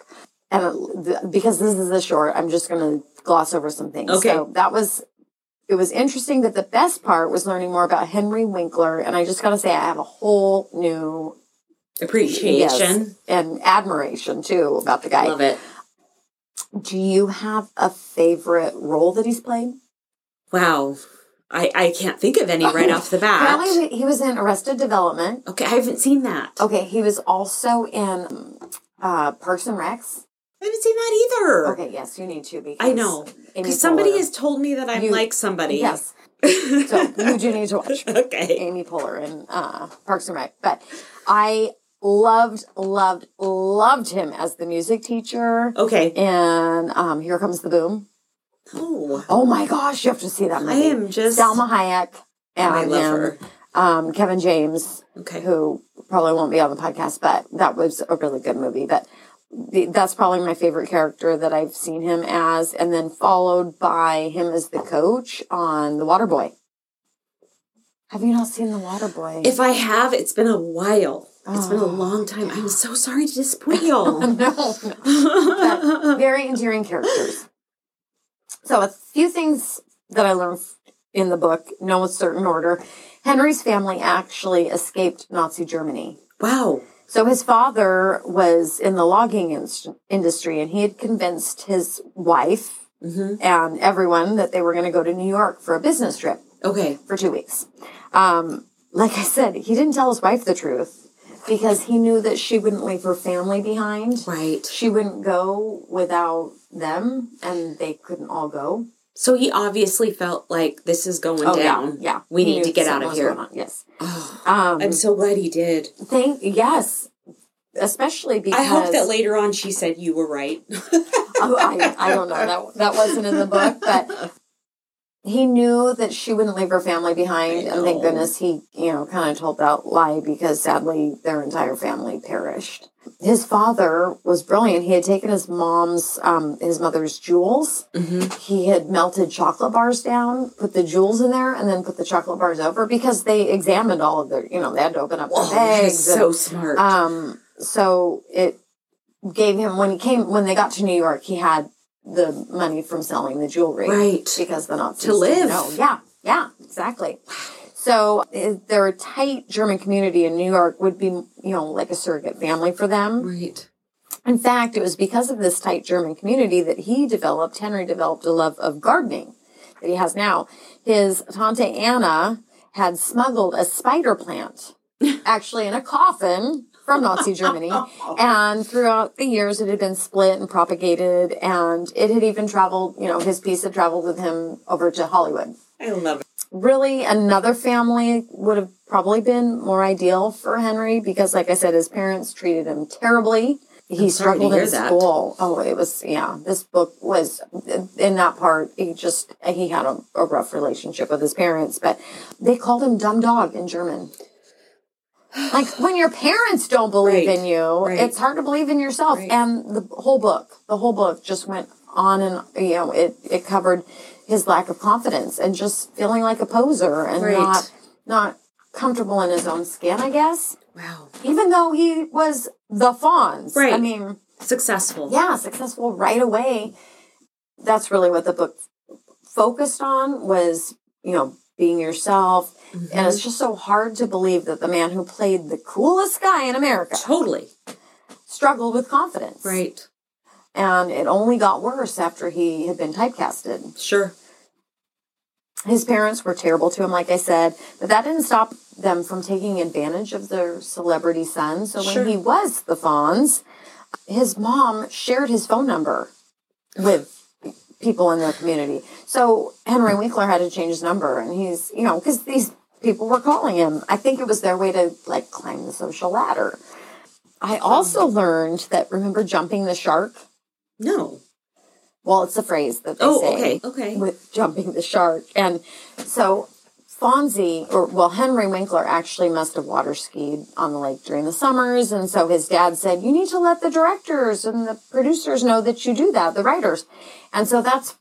S2: And it- because this is a short, I'm just going to gloss over some things.
S3: Okay.
S2: So that was, it was interesting that the best part was learning more about Henry Winkler. And I just got to say, I have a whole new
S3: Appreciation.
S2: yes, and admiration too about the guy.
S3: Love it.
S2: Do you have a favorite role that he's played?
S3: Wow. I, I can't think of any right off the bat.
S2: Apparently, he was in Arrested Development.
S3: Okay, I haven't seen that.
S2: Okay, he was also in uh, Parks and Recs.
S3: I haven't seen that either.
S2: Okay, yes, you need to because
S3: I know. Because somebody
S2: Poehler-
S3: has told me that I'm
S2: You-
S3: like somebody.
S2: Yes. so you do need to watch
S3: okay.
S2: Amy Poehler in uh, Parks and Rec. But I loved, loved, loved him as the music teacher.
S3: Okay.
S2: And um, Here Comes the Boom.
S3: Oh,
S2: Oh my gosh, you have to see that movie.
S3: I am just.
S2: Salma Hayek and
S3: I love
S2: him,
S3: her.
S2: Um, Kevin James,
S3: Okay.
S2: who probably won't be on the podcast, but that was a really good movie. But the, that's probably my favorite character that I've seen him as, and then followed by him as the coach on The Waterboy. Have you not seen The Waterboy?
S3: If I have, it's been a while. It's been a
S2: Oh,
S3: long time. I'm so sorry to disappoint y'all.
S2: no, very endearing characters. So a few things that I learned in the book, no certain order. Henry's family actually escaped Nazi Germany.
S3: wow.
S2: So his father was in the logging inst- industry, and he had convinced his wife and everyone that they were going to go to New York for a business trip
S3: Okay.
S2: for two weeks. Um, like I said, he didn't tell his wife the truth because he knew that she wouldn't leave her family behind.
S3: Right.
S2: She wouldn't go without them, and they couldn't all go.
S3: So he obviously felt like this is going
S2: Oh
S3: down.
S2: yeah, yeah.
S3: We
S2: He
S3: need to get out of here.
S2: Yes.
S3: Oh,
S2: Um,
S3: I'm so glad he did.
S2: thank yes, especially because
S3: I hope that later on she said you were right.
S2: oh, I, I don't know that that wasn't in the book, but he knew that she wouldn't leave her family behind, and thank goodness he you know kind of told that lie because sadly their entire family perished. His father was brilliant. He had taken his mom's, um, his mother's jewels. He had melted chocolate bars down, put the jewels in there, and then put the chocolate bars over because they examined all of their, you know, they had to open up
S3: Oh,
S2: their
S3: that
S2: bags.
S3: is
S2: and-
S3: so smart.
S2: um, so it gave him when he came when they got to New York, he had the money from selling the jewelry,
S3: Right.
S2: Because the Nazis
S3: To live.
S2: know. Yeah, yeah, exactly. So their tight German community in New York would be, you know, like a surrogate family for them.
S3: right.
S2: In fact, it was because of this tight German community that he developed, Henry developed a love of gardening that he has now. His Tante Anna had smuggled a spider plant, actually in a coffin from Nazi Germany. And throughout the years, it had been split and propagated, and it had even traveled, you know, his piece had traveled with him over to Hollywood
S3: I love it.
S2: really another family would have probably been more ideal for Henry because, like I said, his parents treated him terribly. He
S3: sorry to
S2: struggled
S3: hear
S2: in
S3: that.
S2: school. Oh, it was yeah. This book was in that part. He just he had a, a rough relationship with his parents, but they called him dumb dog in German. Like when your parents don't believe
S3: Right,
S2: in you,
S3: right.
S2: it's hard to believe in yourself.
S3: Right.
S2: And the whole book, the whole book just went on and you know it it covered his lack of confidence and just feeling like a poser and
S3: Right.
S2: not not comfortable in his own skin. I guess
S3: Wow.
S2: even though he was the Fonz, I mean,
S3: Successful.
S2: yeah, successful right away. That's really what the book focused on was you know being yourself. And it's just so hard to believe that the man who played the coolest guy in America
S3: Totally.
S2: struggled with confidence.
S3: Right.
S2: And it only got worse after he had been typecasted.
S3: Sure.
S2: His parents were terrible to him, like I said, but that didn't stop them from taking advantage of their celebrity son. So when
S3: Sure.
S2: he was the Fonz, his mom shared his phone number with people in their community. So Henry Winkler had to change his number, and he's you know because these people were calling him. I think it was their way to like climb the social ladder. I also learned that remember jumping the shark.
S3: No.
S2: Well, it's a phrase that they
S3: Oh,
S2: say
S3: okay, okay.
S2: with jumping the shark, and so Fonzie, or well, Henry Winkler actually must have water skied on the lake during the summers. And so his dad said, You need to let the directors and the producers know that you do that, the writers. And so that's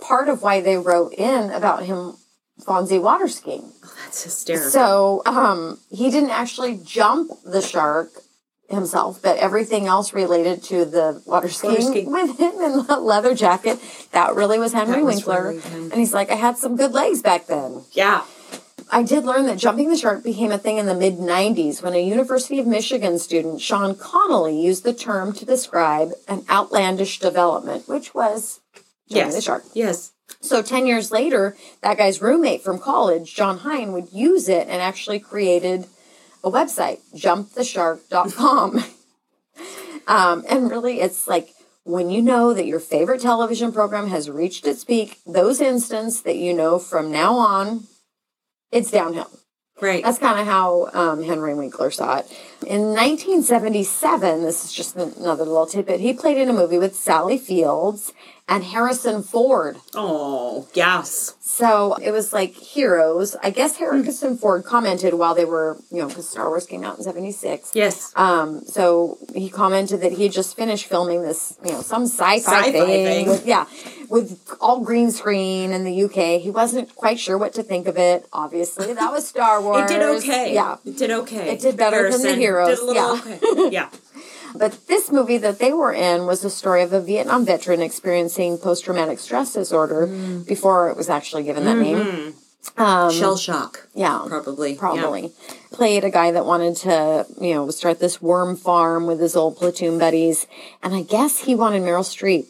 S2: part of why they wrote in about him, Fonzie water skiing.
S3: That's hysterical.
S2: So um, he didn't actually jump the shark himself, but everything else related to the water skiing,
S3: skiing.
S2: with him in the leather jacket, that really was Henry
S3: That was
S2: Winkler.
S3: really
S2: and he's like, I had some good legs back then.
S3: yeah.
S2: I did learn that jumping the shark became a thing in the mid 90s when a University of Michigan student, Sean Connolly, used the term to describe an outlandish development, which was jumping
S3: Yes.
S2: the shark.
S3: Yes.
S2: So 10 years later, that guy's roommate from college, Jon Hein, would use it and actually created a website, jumptheshark.com. um, and really, it's like when you know that your favorite television program has reached its peak, those instants that you know from now on, it's downhill.
S3: Right.
S2: That's kind of how um, Henry Winkler saw it. In 1977, this is just another little tidbit, he played in a movie with Sally Fields and Harrison Ford.
S3: oh, yes.
S2: So it was like heroes. I guess Harrison Ford commented while they were, you know, because Star Wars came out in 76.
S3: Yes.
S2: Um, so he commented that he had just finished filming this, you know, some sci-fi,
S3: Sci-fi
S2: thing,
S3: thing.
S2: With, yeah, with all green screen in the UK. He wasn't quite sure what to think of it. Obviously, that was Star Wars.
S3: It did okay.
S2: Yeah.
S3: It did okay.
S2: It did better than the heroes,
S3: Did a little
S2: yeah.
S3: okay. Yeah.
S2: But this movie that they were in was the story of a Vietnam veteran experiencing post-traumatic stress disorder
S3: Mm.
S2: before it was actually given that name.
S3: Shell shock.
S2: Yeah,
S3: Probably. Yeah.
S2: probably played a guy that wanted to you know start this worm farm with his old platoon buddies and i guess he wanted meryl streep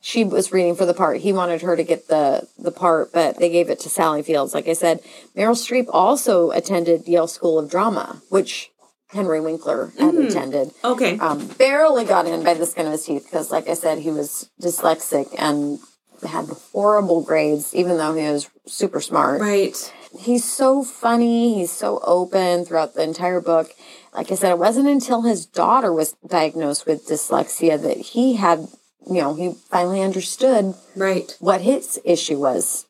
S2: she was reading for the part he wanted her to get the the part but they gave it to sally fields like i said meryl streep also attended yale school of drama which henry winkler had attended
S3: Okay.
S2: um, barely got in by the skin of his teeth because, like I said, he was dyslexic and had horrible grades, even though he was super smart.
S3: right.
S2: He's so funny. He's so open throughout the entire book. Like I said, it wasn't until his daughter was diagnosed with dyslexia that he had, you know, he finally understood
S3: Right.
S2: what his issue was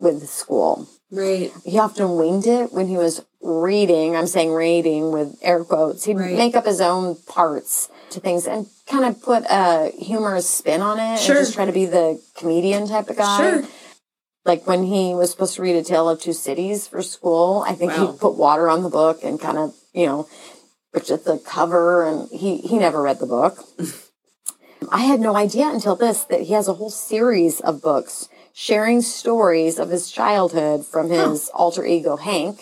S2: with school
S3: Right.
S2: he often winged it when he was reading. I'm saying reading with air quotes. He'd
S3: Right.
S2: make up his own parts to things and kind of put a humorous spin on it
S3: Sure.
S2: and just try to be the comedian type of guy.
S3: Sure.
S2: Like when he was supposed to read A Tale of Two Cities for school, I think
S3: Wow.
S2: he put water on the book and kind of, you know, looked at the cover and he, he never read the book. I had no idea until this that he has a whole series of books sharing stories of his childhood from his alter ego Hank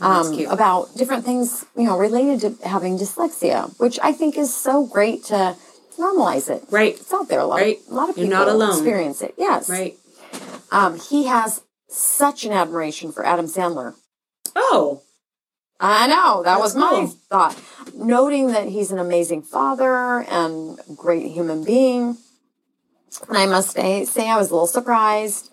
S2: um, about different things you know related to having dyslexia, which I think is so great to normalize it.
S3: Right.
S2: It's out there. A lot,
S3: Right.
S2: a lot of
S3: You're
S2: people
S3: not alone.
S2: experience it. Yes.
S3: Right.
S2: Um, he has such an admiration for Adam Sandler.
S3: Oh.
S2: I know that
S3: That's
S2: was my
S3: cool.
S2: thought. Noting that he's an amazing father and great human being, I must say, say I was a little surprised.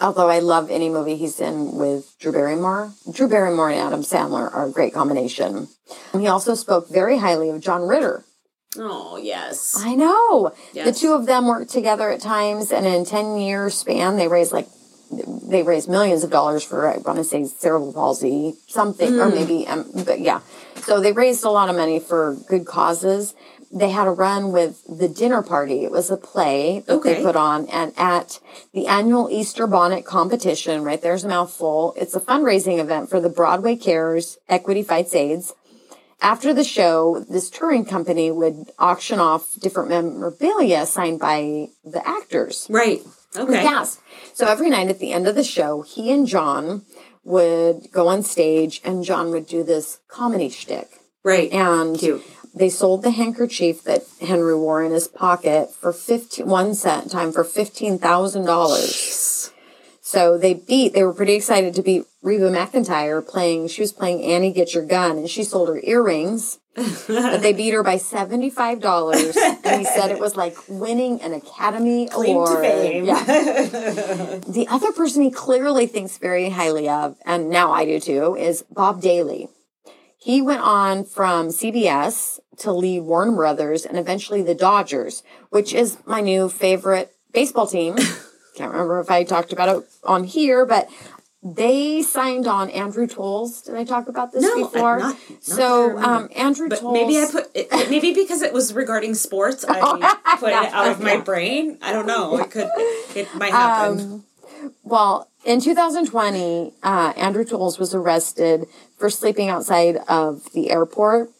S2: Although I love any movie he's in with Drew Barrymore, Drew Barrymore and Adam Sandler are a great combination. He also spoke very highly of John Ritter.
S3: Oh yes.
S2: I know the two of them worked together at times, and in ten years span, they raised like they raised millions of dollars for I want to say cerebral palsy, something, or maybe, um, but yeah. So they raised a lot of money for good causes. They had a run with the dinner party. It was a play that they put on, and at the annual Easter bonnet competition, right there's a mouthful. It's a fundraising event for the Broadway Cares Equity Fights AIDS after the show, this touring company would auction off different memorabilia signed by the actors,
S3: Right. Okay.
S2: cast. So every night at the end of the show, he and John would go on stage and John would do this comedy shtick.
S3: Right.
S2: And
S3: Cute.
S2: They sold the handkerchief that Henry wore in his pocket for 15, one cent time for $15,000. So they beat, they were pretty excited to beat Reba McEntire playing, she was playing Annie Get Your Gun and she sold her earrings. but they beat her by $75. and he said it was like winning an Academy
S3: Claim
S2: Award. Yeah. the other person he clearly thinks very highly of, and now I do too, is Bob Daly. He went on from CBS to lead Warner Brothers and eventually the Dodgers, which is my new favorite baseball team. Can't remember if I talked about it on here, but they signed on Andrew Toles. Did I talk about this
S3: No,
S2: before?
S3: not- not
S2: so um, Andrew
S3: But
S2: Toles.
S3: maybe I put it, maybe because it was regarding sports, I put it out of my brain. I don't know. It could. It might happen.
S2: Um, Well, in 2020, uh, Andrew Toles was arrested for sleeping outside of the airport.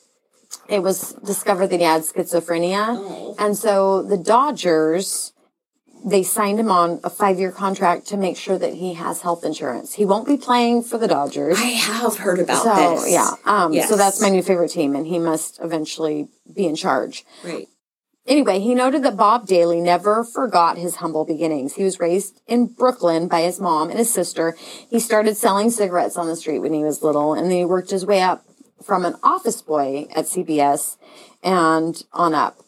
S2: It was discovered that he had schizophrenia.
S3: Oh.
S2: And so the Dodgers, they signed him on a five year contract to make sure that he has health insurance. He won't be playing for the Dodgers.
S3: I have heard about
S2: So,
S3: this.
S2: yeah. Um,
S3: Yes.
S2: So that's my new favorite team, and he must eventually be in charge.
S3: Right.
S2: Anyway, he noted that Bob Daly never forgot his humble beginnings. He was raised in Brooklyn by his mom and his sister. He started selling cigarettes on the street when he was little, and then he worked his way up from an office boy at CBS and on up.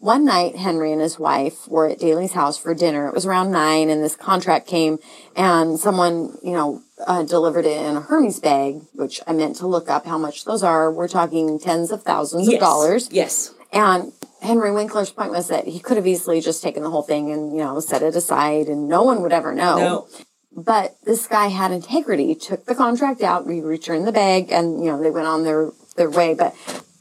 S2: One night, Henry and his wife were at Daly's house for dinner. It was around nine, and this contract came, and someone, you know, uh, delivered it in a Hermes bag, which I meant to look up how much those are. We're talking tens of thousands
S3: Yes.
S2: of dollars.
S3: Yes.
S2: And Henry Winkler's point was that he could have easily just taken the whole thing and, you know, set it aside and no one would ever know.
S3: No.
S2: But this guy had integrity, He took the contract out, we returned the bag and, you know, they went on their, their way. But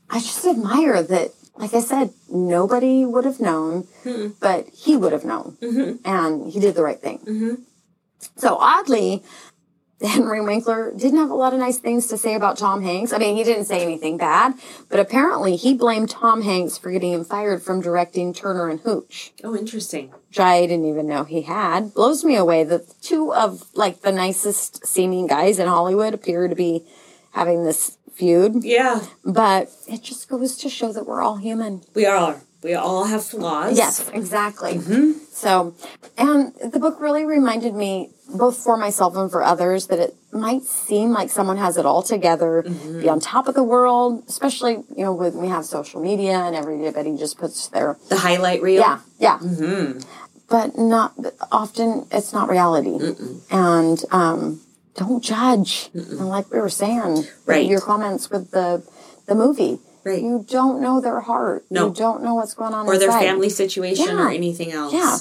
S2: I just admire that, like I said, nobody would have known, hmm. but he would have known. Mm-hmm. And he did the right thing. Mm-hmm. So oddly, Henry Winkler didn't have a lot of nice things to say about Tom Hanks. I mean, he didn't say anything bad, but apparently he blamed Tom Hanks for getting him fired from directing Turner and Hooch,
S3: Oh, interesting.
S2: which I didn't even know he had. Blows me away that two of like the nicest seeming guys in Hollywood appear to be having this feud.
S3: Yeah,
S2: But it just goes to show that we're all human.
S3: we are. We all have flaws.
S2: Yes, exactly. Mm-hmm. So, and the book really reminded me, both for myself and for others, that it might seem like someone has it all together, be on top of the world, especially, you know, when we have social media and everybody just puts their,
S3: The highlight reel.
S2: yeah, yeah. But not, often it's not reality. And, um, don't judge. And like we were saying,
S3: Right.
S2: your comments with the, the movie.
S3: Right.
S2: You don't know their heart.
S3: No.
S2: You don't know what's going on
S3: Or their family situation or anything else.
S2: Yeah.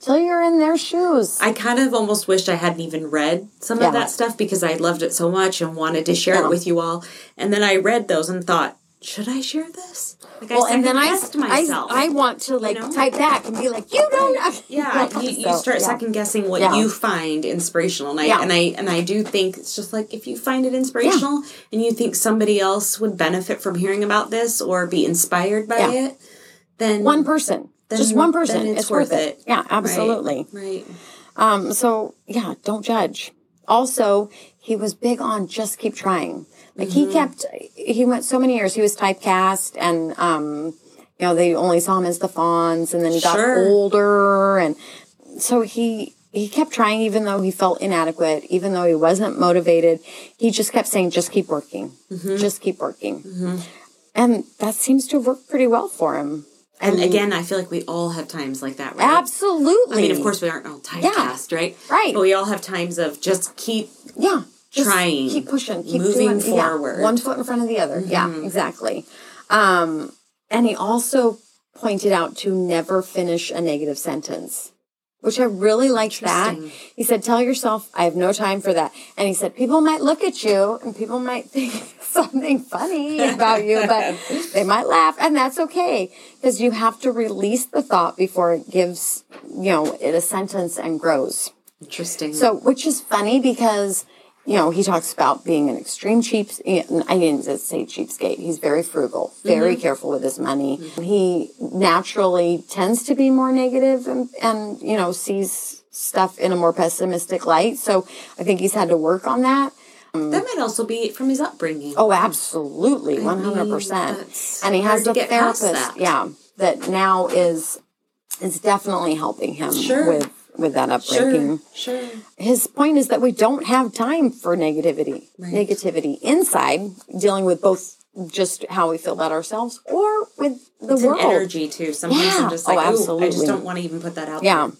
S2: Till you're in their shoes.
S3: I kind of almost wished I hadn't even read some
S2: Yeah.
S3: of that stuff because I loved it so much and wanted to share
S2: Yeah.
S3: it with you all. And then I read those and thought, should I share this? Like
S2: well, and then I,
S3: second-guessed myself.
S2: I, I want to like
S3: know?
S2: type back and be like, you don't know.
S3: yeah, you, you
S2: So,
S3: start
S2: yeah.
S3: second guessing what
S2: Yeah.
S3: you find inspirational, and I
S2: Yeah.
S3: and I and I do think it's just like if you find it inspirational and you think somebody else would benefit from hearing about this or be inspired by
S2: Yeah.
S3: it, then
S2: One person.
S3: Then-
S2: just one person.
S3: it's
S2: it's, worth it.
S3: it.
S2: Yeah, absolutely.
S3: right.
S2: Um, so yeah, don't judge. Also, he was big on just keep trying. Like
S3: Mm-hmm.
S2: he kept, he went so many years. He was typecast, and um, you know they only saw him as the Fonz and then he got
S3: Sure.
S2: older, and so he he kept trying, even though he felt inadequate, even though he wasn't motivated. He just kept saying, "Just keep working,
S3: Mm-hmm.
S2: just keep working," and that seems to have worked pretty well for him.
S3: And again, I feel like we all have times like that, right?
S2: Absolutely.
S3: I mean, of course, we aren't all typecast, right?
S2: Right.
S3: But we all have times of just keep
S2: Yeah. Just
S3: Trying,
S2: Keep pushing. Keep
S3: moving
S2: doing,
S3: forward. Mm-hmm.
S2: one foot in front of the other. Yeah, exactly. Um, and he also pointed out to never finish a negative sentence, which I really liked that. He said, tell yourself, I have no time for that. And he said, people might look at you and people might think something funny about you, but they might laugh and that's okay because you have to release the thought before it gives, you know, it a sentence and grows.
S3: interesting.
S2: So, which is funny because, you know, he talks about being an extreme cheap. I didn't say cheapskate. He's very frugal, very mm-hmm. careful with his money. Mm-hmm. He naturally tends to be more negative and, and, you know, sees stuff in a more pessimistic light. So I think he's had to work on that. Mm.
S3: that might also be from his upbringing.
S2: Oh, absolutely, one hundred percent. And he has a therapist,
S3: that.
S2: yeah, that now is is definitely helping him
S3: Sure.
S2: with with that upbreaking.
S3: Sure. Sure.
S2: His point is that we don't have time for negativity, negativity inside, dealing with both just how we feel about ourselves or with the
S3: It's an
S2: world.
S3: energy too. Sometimes
S2: Yeah.
S3: I'm just
S2: Oh,
S3: like, oh, absolutely. I just don't want to even put that out
S2: Yeah.
S3: there.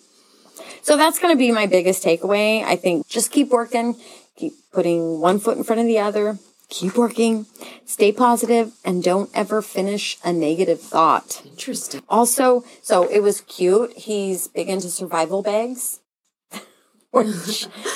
S2: So that's going to be my biggest takeaway. I think just keep working, keep putting one foot in front of the other, keep working, stay positive, and don't ever finish a negative thought.
S3: Interesting.
S2: Also, so it was cute. He's big into survival bags.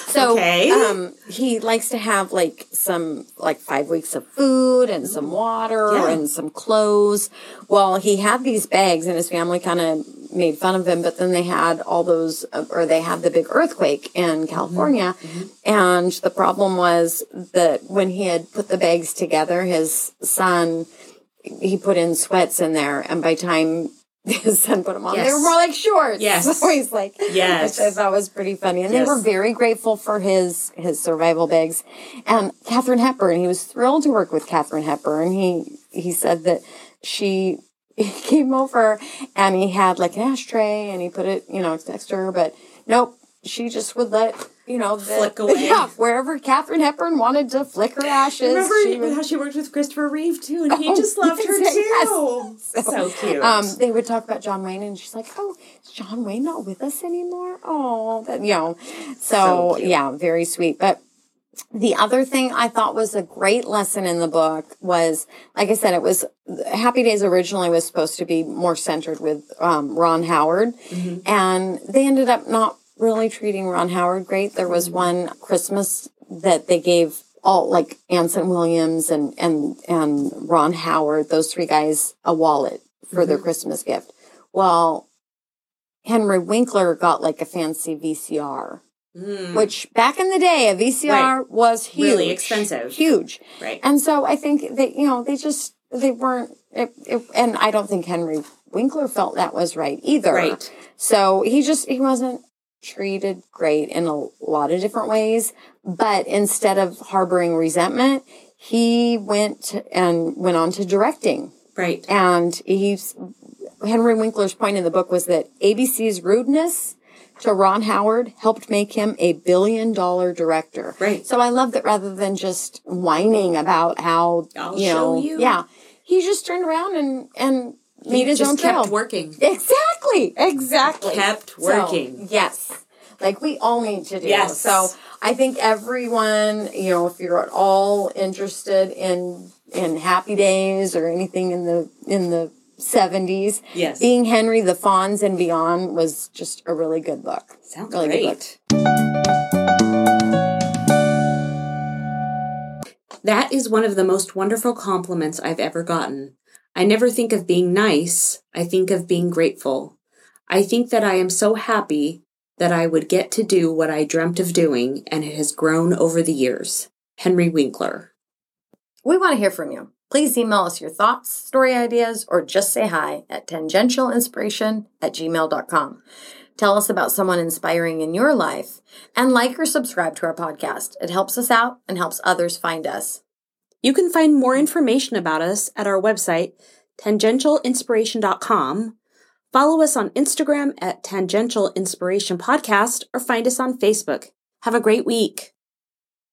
S2: So
S3: Okay.
S2: um, he likes to have like some like five weeks of food and some water
S3: Yeah.
S2: and some clothes. Well, he had these bags, and his family kind of made fun of him. But then they had all those, uh, or they had the big earthquake in California, and the problem was that when he had put the bags together, his son he put in sweats in there, and by time his son put them on, they were more like shorts.
S3: Yes.
S2: so he's like,
S3: Yes.
S2: which I thought was pretty funny, and
S3: Yes.
S2: they were very grateful for his his survival bags. And Katharine Hepburn, he was thrilled to work with Katharine Hepburn. He he said that she. He came over and he had like an ashtray and he put it, you know, next to her, but nope, she just would let, you know, the,
S3: Flick away.
S2: Yeah, wherever Katharine Hepburn wanted to flick her ashes.
S3: Remember
S2: she would-
S3: how she worked with Christopher Reeve too, and he
S2: Oh,
S3: just loved her
S2: yes.
S3: too. So cute.
S2: Um, they would talk about John Wayne, and she's like, "Oh, is John Wayne not with us anymore?" Oh, that you know. So,
S3: So
S2: yeah, very sweet. But the other thing I thought was a great lesson in the book was, like I said, it was Happy Days originally was supposed to be more centered with um, Ron Howard, mm-hmm. and they ended up not really treating Ron Howard great. There was mm-hmm. one Christmas that they gave all like Anson Williams and and and Ron Howard, those three guys, a wallet for their mm-hmm. Christmas gift. Well, Henry Winkler got like a fancy VCR, Mm. which back in the day, a VCR
S3: Right.
S2: was huge,
S3: Really expensive.
S2: huge.
S3: Right.
S2: And so I think that you know they just they weren't, it, it, and I don't think Henry Winkler felt that was right either.
S3: Right.
S2: So he just he wasn't treated great in a lot of different ways, but instead of harboring resentment, he went and went on to directing.
S3: right.
S2: And he's Henry Winkler's point in the book was that ABC's rudeness to Ron Howard helped make him a billion dollar director.
S3: Right.
S2: So I love that rather than just whining about how
S3: I'll
S2: you
S3: show
S2: know,
S3: you.
S2: yeah, he just turned around and and made his
S3: just
S2: own
S3: kept
S2: trail.
S3: working.
S2: Exactly. Exactly.
S3: Kept
S2: So,
S3: working.
S2: yes. Like we all need to do.
S3: Yes.
S2: So I think everyone, you know, if you're at all interested in in happy days or anything in the in the seventies,
S3: Yes.
S2: being Henry, the Fonz and Beyond was just a really good book.
S3: Sounds
S2: really
S3: great. That is one of the most wonderful compliments I've ever gotten. I never think of being nice, I think of being grateful. I think that I am so happy that I would get to do what I dreamt of doing, and it has grown over the years. Henry Winkler.
S2: We want to hear from you. Please email us your thoughts, story ideas, or just say hi at tangentialinspiration at gmail.com. Tell us about someone inspiring in your life and like or subscribe to our podcast. It helps us out and helps others find us.
S3: You can find more information about us at our website, tangentialinspiration.com. Follow us on Instagram at Tangential Inspiration Podcast or find us on Facebook. Have a great week.